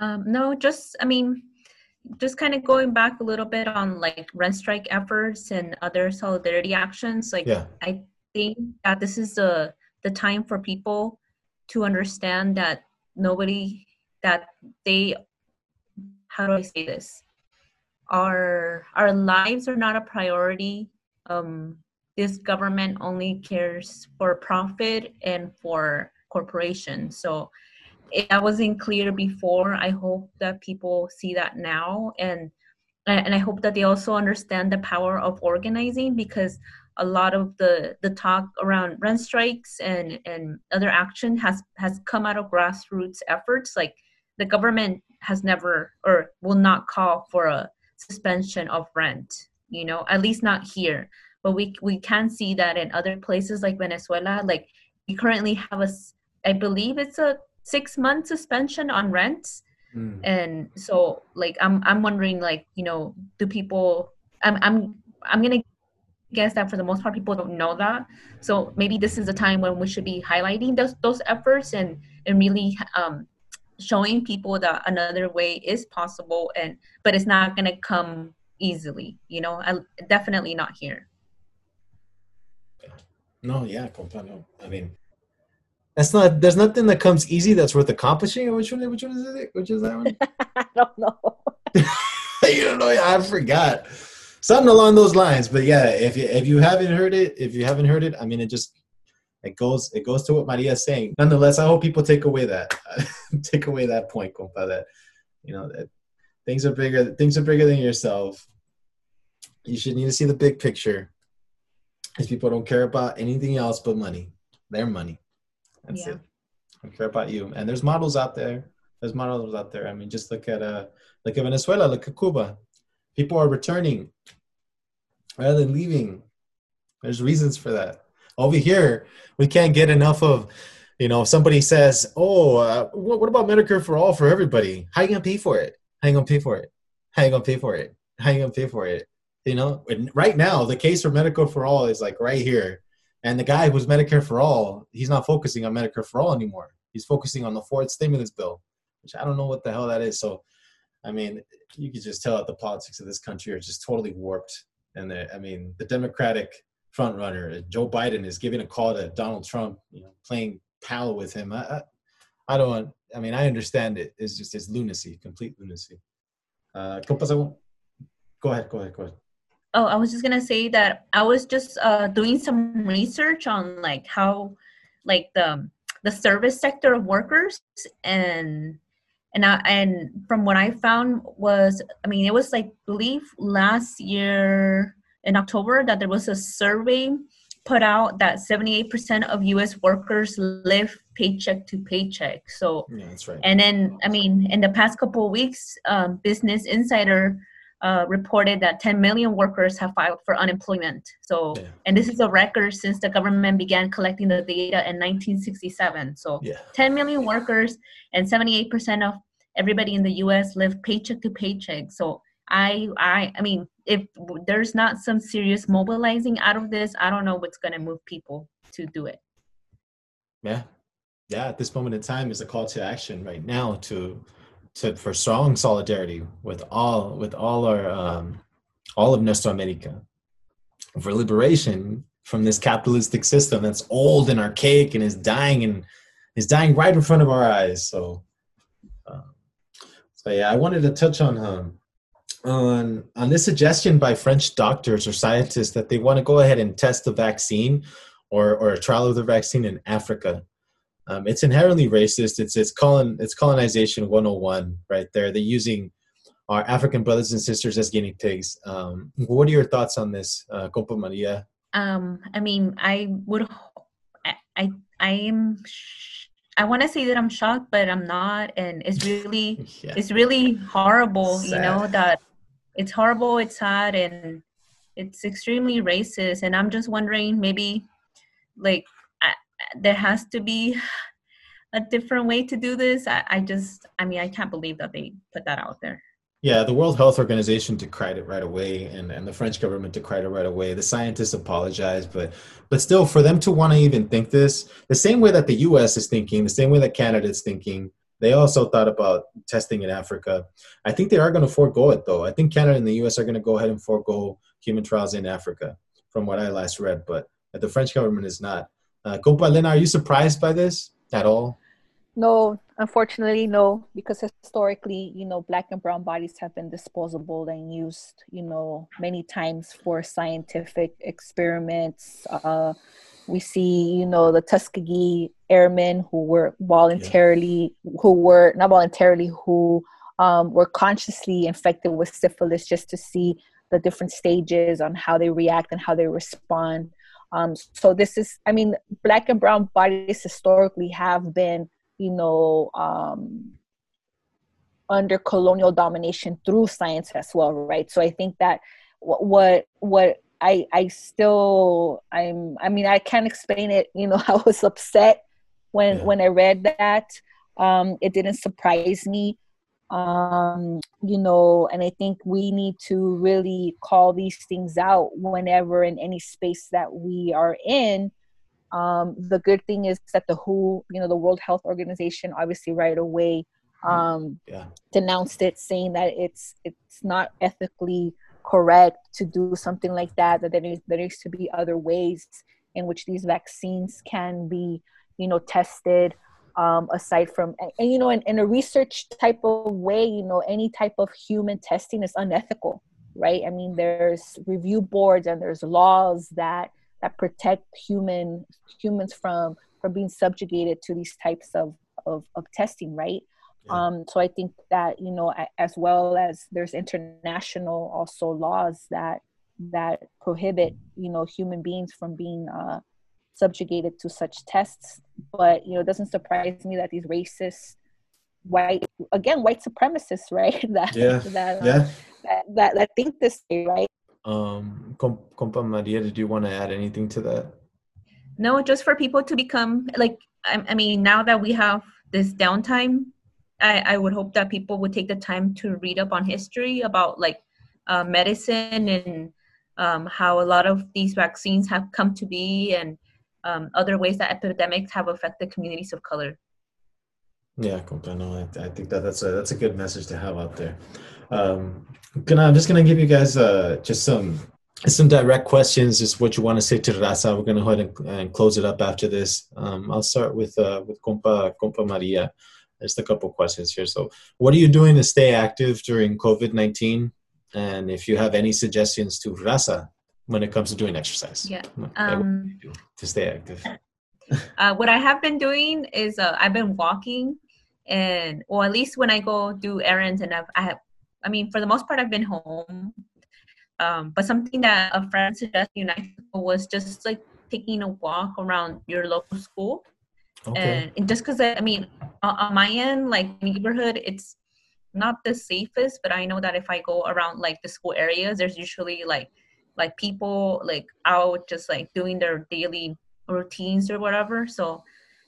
Um, no, just, I mean, just kind of going back a little bit on like rent strike efforts and other solidarity actions. Like, yeah. I think that this is the, the time for people to understand that nobody, that they, how do I say this? Our, our lives are not a priority. Um, this government only cares for profit and for corporations. So that wasn't clear before. I hope that people see that now and and I hope that they also understand the power of organizing because a lot of the the talk around rent strikes and and other action has has come out of grassroots efforts. Like the government has never or will not call for a suspension of rent you know at least not here. But we we can see that in other places like Venezuela, like we currently have a, I believe it's a six month suspension on rent. Mm. and so like I'm I'm wondering like you know do people I'm I'm I'm gonna guess that for the most part people don't know that so maybe this is a time when we should be highlighting those those efforts and and really um showing people that another way is possible and but it's not going to come easily you know I, definitely not here no, yeah, compa, no. I mean, that's not. There's nothing that comes easy that's worth accomplishing. Which one? Which one is it? Which is that one? I don't know. you don't know? I forgot. Something along those lines. But yeah, if you if you haven't heard it, if you haven't heard it, I mean, it just it goes it goes to what Maria is saying. Nonetheless, I hope people take away that take away that point, compa. That you know that things are bigger. Things are bigger than yourself. You should need to see the big picture. These people don't care about anything else but money. Their money. That's Yeah. it. Don't care about you. And there's models out there. There's models out there. I mean, just look at uh, look at Venezuela. Look at Cuba. People are returning rather than leaving. There's reasons for that. Over here, we can't get enough of, you know, somebody says, "Oh, uh, what, what about Medicare for all for everybody? How you gonna pay for it? How you gonna pay for it? How you gonna pay for it? How you gonna pay for it?" You know, and right now the case for Medicare for all is like right here, and the guy who's Medicare for all, he's not focusing on Medicare for all anymore. He's focusing on the fourth stimulus bill, which I don't know what the hell that is. So, I mean, you could just tell that the politics of this country are just totally warped. And I mean, the Democratic front runner, Joe Biden, is giving a call to Donald Trump, you know, playing pal with him. I, I, I don't. want- I mean, I understand it. It's just it's lunacy, complete lunacy. Uh. Go ahead. Go ahead. Go ahead. Oh, I was just gonna say that I was just uh, doing some research on like how, like the the service sector of workers and and I, and from what I found was I mean it was like believe last year in October that there was a survey put out that 78% of U.S. workers live paycheck to paycheck. So Yeah, that's right. and then, I mean, in the past couple of weeks, um, Business Insider uh, reported that 10 million workers have filed for unemployment. So, Yeah. and this is a record since the government began collecting the data in 1967. So, Yeah. 10 million workers and 78% of everybody in the U.S. live paycheck to paycheck. So, I, I, I mean, if there's not some serious mobilizing out of this, I don't know what's going to move people to do it. Yeah, yeah. At this moment in time, is a call to action right now to to for strong solidarity with all with all our um, all of Nuestra America for liberation from this capitalistic system that's old and archaic and is dying and is dying right in front of our eyes. So, um, so yeah, I wanted to touch on um, on on this suggestion by French doctors or scientists that they want to go ahead and test the vaccine or or a trial of the vaccine in Africa. Um, it's inherently racist. It's it's colon it's colonization 101 right there. They're using our African brothers and sisters as guinea pigs. Um, what are your thoughts on this, uh, Compa Maria? um i mean i would i i, I am sh- i want to say that i'm shocked but i'm not and it's really Yeah, it's really horrible you know that it's horrible it's sad and it's extremely racist and i'm just wondering maybe like there has to be a different way to do this I, I just i mean i can't believe that they put that out there yeah. The World Health Organization decried it right away, and, and the French government decried it right away. The scientists apologized, but but still, for them to want to even think this, the same way that the U.S. is thinking, the same way that Canada is thinking, they also thought about testing in Africa. I think they are going to forego it, though. I think Canada and the U.S. are going to go ahead and forego human trials in Africa, from what I last read. But the French government is not. Uh, Compa Lena, are you surprised by this at all? No, unfortunately, no, because historically, you know, black and brown bodies have been disposable and used, you know, many times for scientific experiments. Uh, we see, you know, the Tuskegee airmen who were voluntarily, who were not voluntarily, who um, were consciously infected with syphilis just to see the different stages on how they react and how they respond. Um, so this is, I mean, black and brown bodies historically have been you know, um, under colonial domination through science as well, right? So I think that what what, what I I still I'm I mean I can't explain it. You know, I was upset when Yeah. when I read that. Um, it didn't surprise me. Um, you know, and I think we need to really call these things out whenever in any space that we are in um, the good thing is that the WHO, you know, the World Health Organization, obviously right away um, Yeah. denounced it, saying that it's it's not ethically correct to do something like that. That there needs, there needs to be other ways in which these vaccines can be, you know, tested. Um, aside from and, and, you know, in, in a research type of way, you know, any type of human testing is unethical, right? I mean, there's review boards and there's laws that that protect human humans from from being subjugated to these types of of, of testing right Um, so I think that you know, as well as there's international also laws that that prohibit you know human beings from being uh, subjugated to such tests. But you know, it doesn't surprise me that these racist white again white supremacists right that yeah that, uh, yeah that, that that think this way right um compa maria did you want to add anything to that no just for people to become like I, I mean now that we have this downtime I, I would hope that people would take the time to read up on history about like uh, medicine and um, how a lot of these vaccines have come to be and um, other ways that epidemics have affected communities of color. Yeah, no, I, I think that that's a that's a good message to have out there. Um, I'm just gonna give you guys uh, just some some direct questions, just what you want to say to Raza. We're gonna go ahead and, and close it up after this. Um, I'll start with uh, with Compa Compa Maria. Just a couple questions here. So, what are you doing to stay active during COVID nineteen? And if you have any suggestions to Raza when it comes to doing exercise, yeah, um, to stay active. uh, what I have been doing is uh, I've been walking, and or at least when I go do errands, and I've, I have, I mean, for the most part, I've been home. Um, but something that a friend suggested United was just like taking a walk around your local school. Okay. And, and just because I mean, on my end, like neighborhood, it's not the safest, but I know that if I go around like the school areas, there's usually like like people like out just like doing their daily routines or whatever. So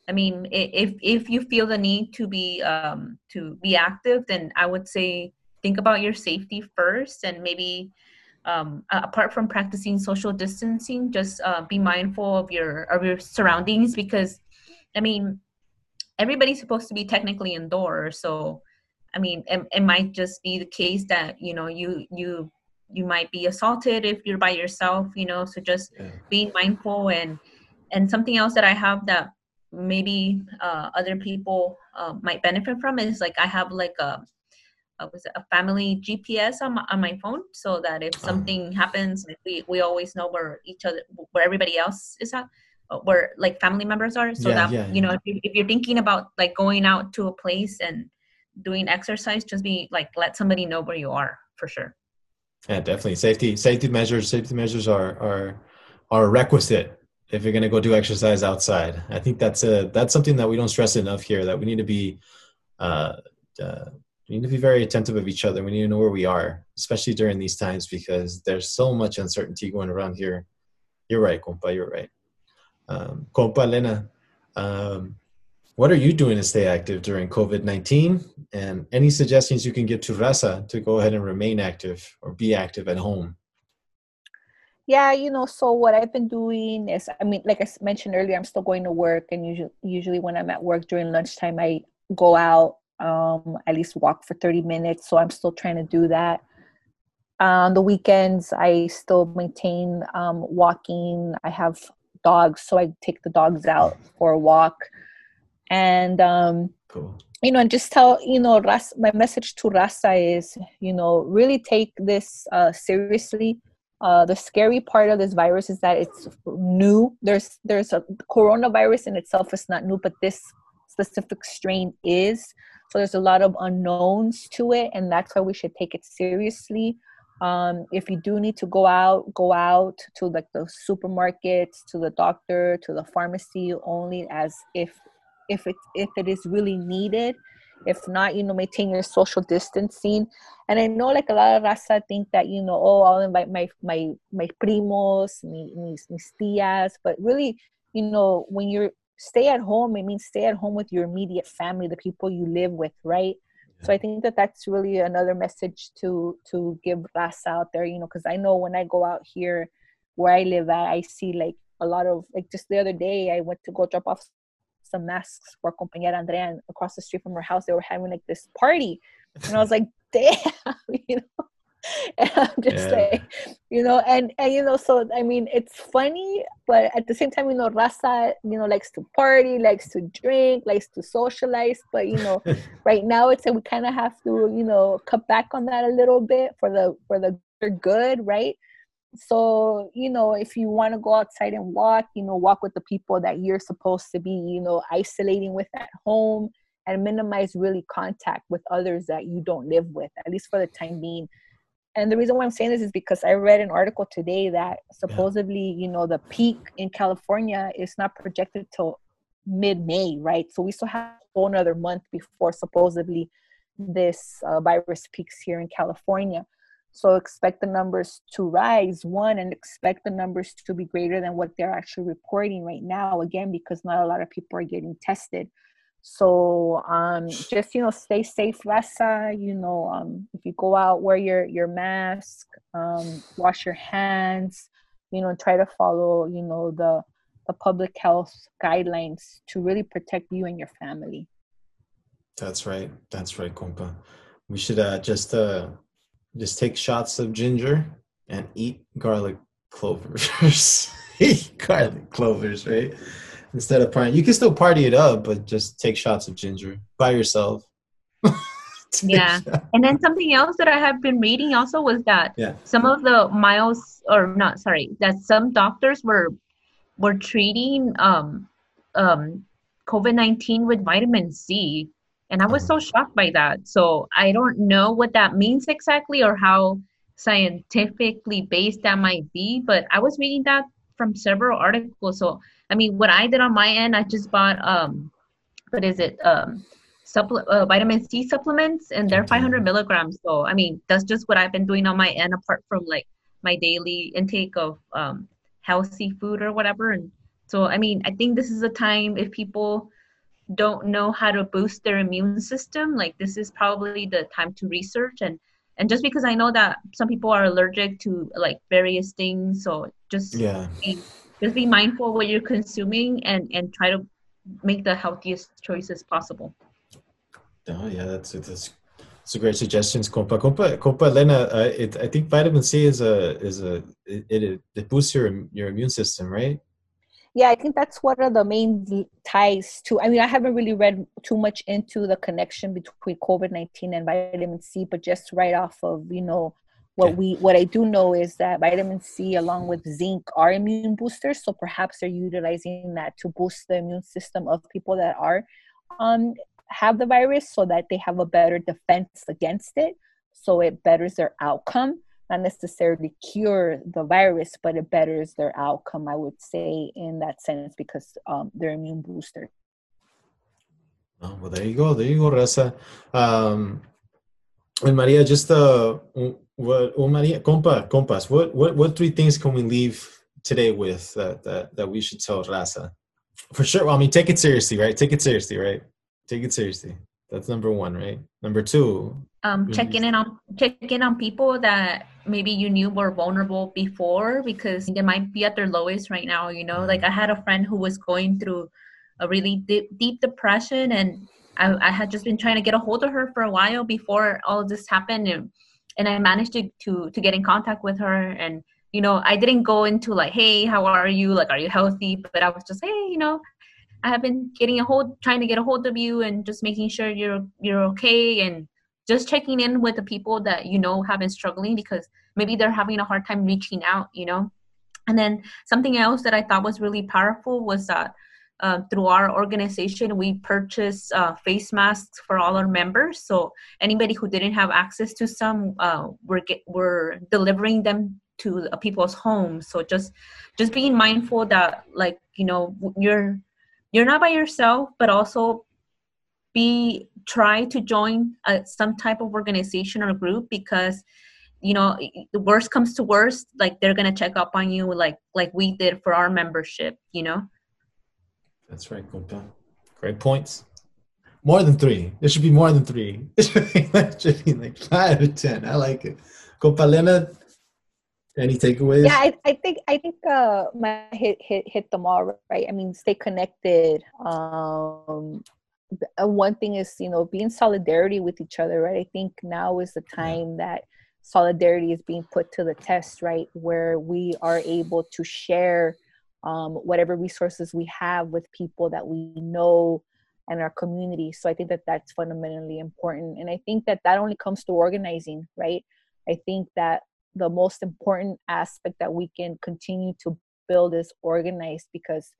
i mean if if you feel the need to be um to be active then i would say think about your safety first and maybe um, apart from practicing social distancing just uh, be mindful of your of your surroundings because i mean everybody's supposed to be technically indoors. So i mean it, it might just be the case that you know you you you might be assaulted if you're by yourself you know so just yeah. being mindful and and something else that i have that maybe uh, other people uh, might benefit from is like i have like a, a, was it, a family gps on my, on my phone so that if uh-huh. something um, happens like we, we always know where each other where everybody else is at uh, where like family members are so yeah, that yeah, you know if, you, if you're thinking about like going out to a place and doing exercise just be like let somebody know where you are for sure yeah definitely safety safety measures safety measures are are are requisite if you're going to go do exercise outside. I think that's a that's something that we don't stress enough here. That we need to be uh, uh, we need to be very attentive of each other. We need to know where we are, especially during these times, because there's so much uncertainty going around here. You're right, compa. You're right, um, compa Lena. Um, what are you doing to stay active during COVID 19? And any suggestions you can give to Raza to go ahead and remain active or be active at home? yeah you know so what i've been doing is i mean like i mentioned earlier i'm still going to work and usually usually when i'm at work during lunchtime i go out um at least walk for 30 minutes so i'm still trying to do that on the weekends i still maintain um walking i have dogs so i take the dogs out for a walk and um cool you know, and just tell, you know, Ras, my message to raza is, you know, really take this uh, seriously uh, the scary part of this virus is that it's new. There's there's a coronavirus in itself is not new, but this specific strain is. So there's a lot of unknowns to it, and that's why we should take it seriously. Um, if you do need to go out, go out to like the supermarkets, to the doctor, to the pharmacy only as if if it if it is really needed if not, you know, maintain your social distancing. And I know like a lot of raza think that, you know, oh, I'll invite my my my primos, mis, mis, mis tías. But really, you know, when you're stay at home, it means stay at home with your immediate family, the people you live with, right? Yeah. So I think that that's really another message to to give raza out there, you know, because I know when I go out here where I live at, I see like a lot of like just the other day I went to go drop off some masks for compañera Andrea and across the street from her house they were having like this party. And I was like damn you know? And I'm just yeah. like you know and and you know so I mean it's funny but at the same time you know Raza you know likes to party likes to drink likes to socialize but you know right now it's like we kind of have to you know cut back on that a little bit for the for the good right so you know if you want to go outside and walk you know walk with the people that you're supposed to be you know isolating with at home and minimize really contact with others that you don't live with, at least for the time being. And the reason why I'm saying this is because I read an article today that supposedly, yeah. you know, the peak in California is not projected till mid-May, right? So we still have a whole another month before supposedly this uh, virus peaks here in California. So expect the numbers to rise, one, and expect the numbers to be greater than what they're actually reporting right now, again, because not a lot of people are getting tested. So um, just, you know, stay safe, Raza. You know, um, if you go out, wear your, your mask, um, wash your hands, you know, try to follow, you know, the, the public health guidelines to really protect you and your family. That's right. That's right, compa. We should uh, just uh, just take shots of ginger and eat garlic clovers. eat garlic clovers, right? Instead of partying, you can still party it up, but just take shots of ginger by yourself. yeah, and then something else that I have been reading also was that yeah. some of the miles, or not, sorry, that some doctors were were treating um um COVID nineteen with vitamin C and I was so shocked by that. So I don't know what that means exactly or how scientifically based that might be, but I was reading that from several articles. So I mean, what I did on my end, I just bought um, what is it? Um, supple- uh, vitamin C supplements, and they're 500 milligrams. So I mean, that's just what I've been doing on my end, apart from like my daily intake of um, healthy food or whatever. And so I mean, I think this is a time if people don't know how to boost their immune system like this is probably the time to research. And and just because i know that some people are allergic to like various things so just yeah. be, just be mindful what you're consuming and and try to make the healthiest choices possible. Oh yeah that's that's it's a great suggestions compa compa compa Elena uh, it, i think vitamin c is a is a it, it, it boosts your your immune system right yeah i think that's one of the main ties to i mean i haven't really read too much into the connection between covid-19 and vitamin c but just right off of you know what we what i do know is that vitamin c along with zinc are immune boosters. So perhaps they're utilizing that to boost the immune system of people that are um have the virus so that they have a better defense against it. So it betters their outcome not necessarily cure the virus, but it betters their outcome, I would say, in that sense, because um, they're immune boosters. Oh, well, there you go. There you go, Raza. Um, and Maria, just uh, what, oh, Maria, compa, compas, what, what, what three things can we leave today with that, that, that we should tell Raza? For sure. Well, I mean, take it seriously, right? Take it seriously, right? Take it seriously. That's number one, right? Number two. Um, checking in on checking on people that maybe you knew were vulnerable before because they might be at their lowest right now. You know, mm-hmm. like I had a friend who was going through a really deep, deep depression, and I, I had just been trying to get a hold of her for a while before all of this happened, and and I managed to to to get in contact with her and you know i didn't go into like hey how are you like are you healthy but i was just hey you know I have been getting a hold, trying to get a hold of you, and just making sure you're you're okay, and just checking in with the people that you know have been struggling because maybe they're having a hard time reaching out, you know. And then something else that I thought was really powerful was that uh, through our organization, we purchase uh, face masks for all our members. So anybody who didn't have access to some, uh, we're get, we're delivering them to people's homes. So just just being mindful that like you know you're you're not by yourself but also be try to join a, some type of organization or group because you know the worst comes to worst like they're gonna check up on you like like we did for our membership you know? That's right compa great points. More than three. It should be more than three. It should be like five or ten. I like it. Compa Lena, any takeaways? Yeah, I, I think I think uh my hit hit hit them all right. I mean, stay connected. Um, one thing is you know being solidarity with each other, right? I think now is the time that solidarity is being put to the test, right? Where we are able to share um, whatever resources we have with people that we know and our community. So I think that that's fundamentally important, and I think that that only comes to organizing, right? I think that the most important aspect that we can continue to build is organized because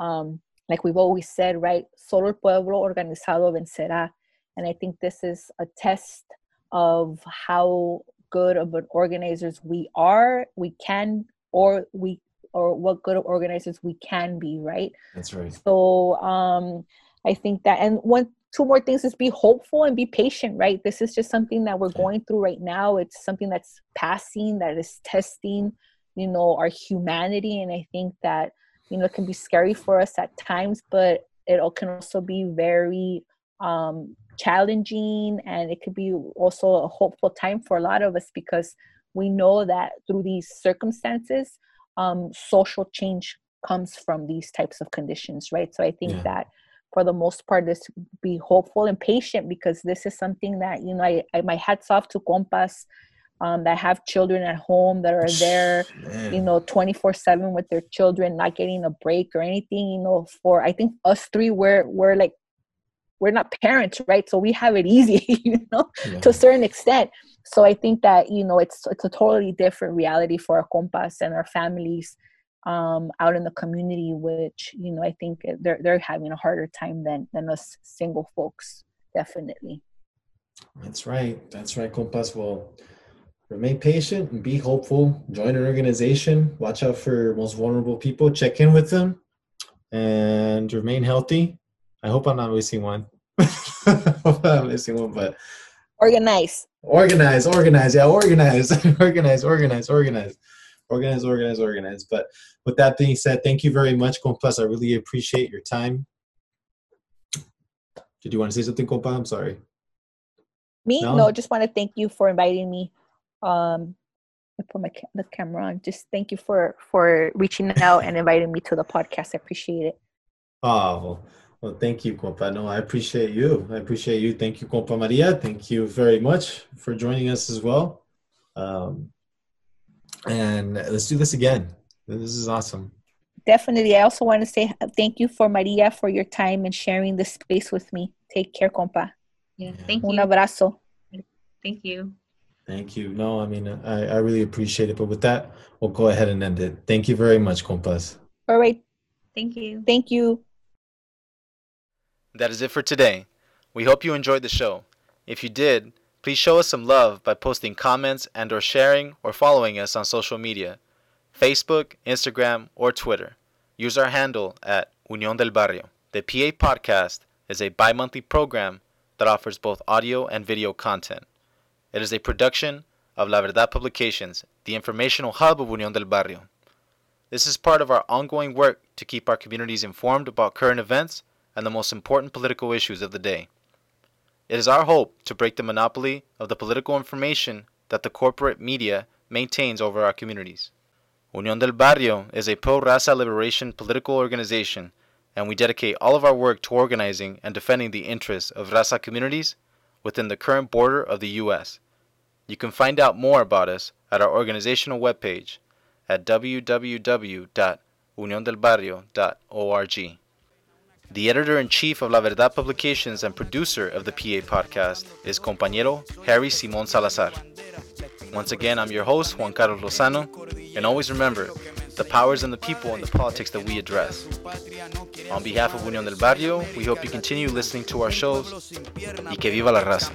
um, like we've always said, right? Solo el pueblo organizado vencerá. And I think this is a test of how good of an organizers we are, we can, or we, or what good of organizers we can be, right? That's right. So um, I think that, and one, two more things is be hopeful and be patient, right? This is just something that we're going through right now. It's something that's passing, that is testing, you know, our humanity. And I think that, you know, it can be scary for us at times, but it can also be very um, challenging and it could be also a hopeful time for a lot of us because we know that through these circumstances, um, social change comes from these types of conditions, right? So I think yeah. that for the most part just be hopeful and patient because this is something that you know i, I my hats off to compas um, that have children at home that are there Man. you know 24 7 with their children not getting a break or anything you know for i think us three we're we're like we're not parents right so we have it easy you know yeah. to a certain extent so i think that you know it's it's a totally different reality for our compas and our families um, out in the community, which you know I think they're they're having a harder time than than us single folks, definitely. That's right. That's right, compas. Well, remain patient and be hopeful. Join an organization. Watch out for most vulnerable people. Check in with them, and remain healthy. I hope I'm not missing one. I'm missing one, but organize. Organize, organize, yeah, organize, organize, organize, organize organize, organize, organize. But with that being said, thank you very much, compas. I really appreciate your time. Did you want to say something, compa? I'm sorry. Me? No, no just want to thank you for inviting me. Um, I put my ca- the camera on. Just thank you for for reaching out and inviting me to the podcast. I appreciate it. Oh, well, well thank you, compa. No, I appreciate you. I appreciate you. Thank you, compa Maria. Thank you very much for joining us as well. Um, and let's do this again. This is awesome. Definitely. I also want to say thank you for Maria for your time and sharing this space with me. Take care, compa. Yeah, thank Un you. Un abrazo. Thank you. Thank you. No, I mean, I, I really appreciate it. But with that, we'll go ahead and end it. Thank you very much, compas. All right. Thank you. Thank you. That is it for today. We hope you enjoyed the show. If you did, Please show us some love by posting comments and or sharing or following us on social media, Facebook, Instagram, or Twitter. Use our handle at Unión del Barrio. The PA Podcast is a bi-monthly program that offers both audio and video content. It is a production of La Verdad Publications, the informational hub of Unión del Barrio. This is part of our ongoing work to keep our communities informed about current events and the most important political issues of the day. It is our hope to break the monopoly of the political information that the corporate media maintains over our communities. Unión del Barrio is a pro raza liberation political organization, and we dedicate all of our work to organizing and defending the interests of raza communities within the current border of the U.S. You can find out more about us at our organizational webpage at www.uniondelbarrio.org. The editor in chief of La Verdad Publications and producer of the PA podcast is compañero Harry Simon Salazar. Once again, I'm your host, Juan Carlos Lozano, and always remember the powers and the people and the politics that we address. On behalf of Unión del Barrio, we hope you continue listening to our shows y que viva la raza.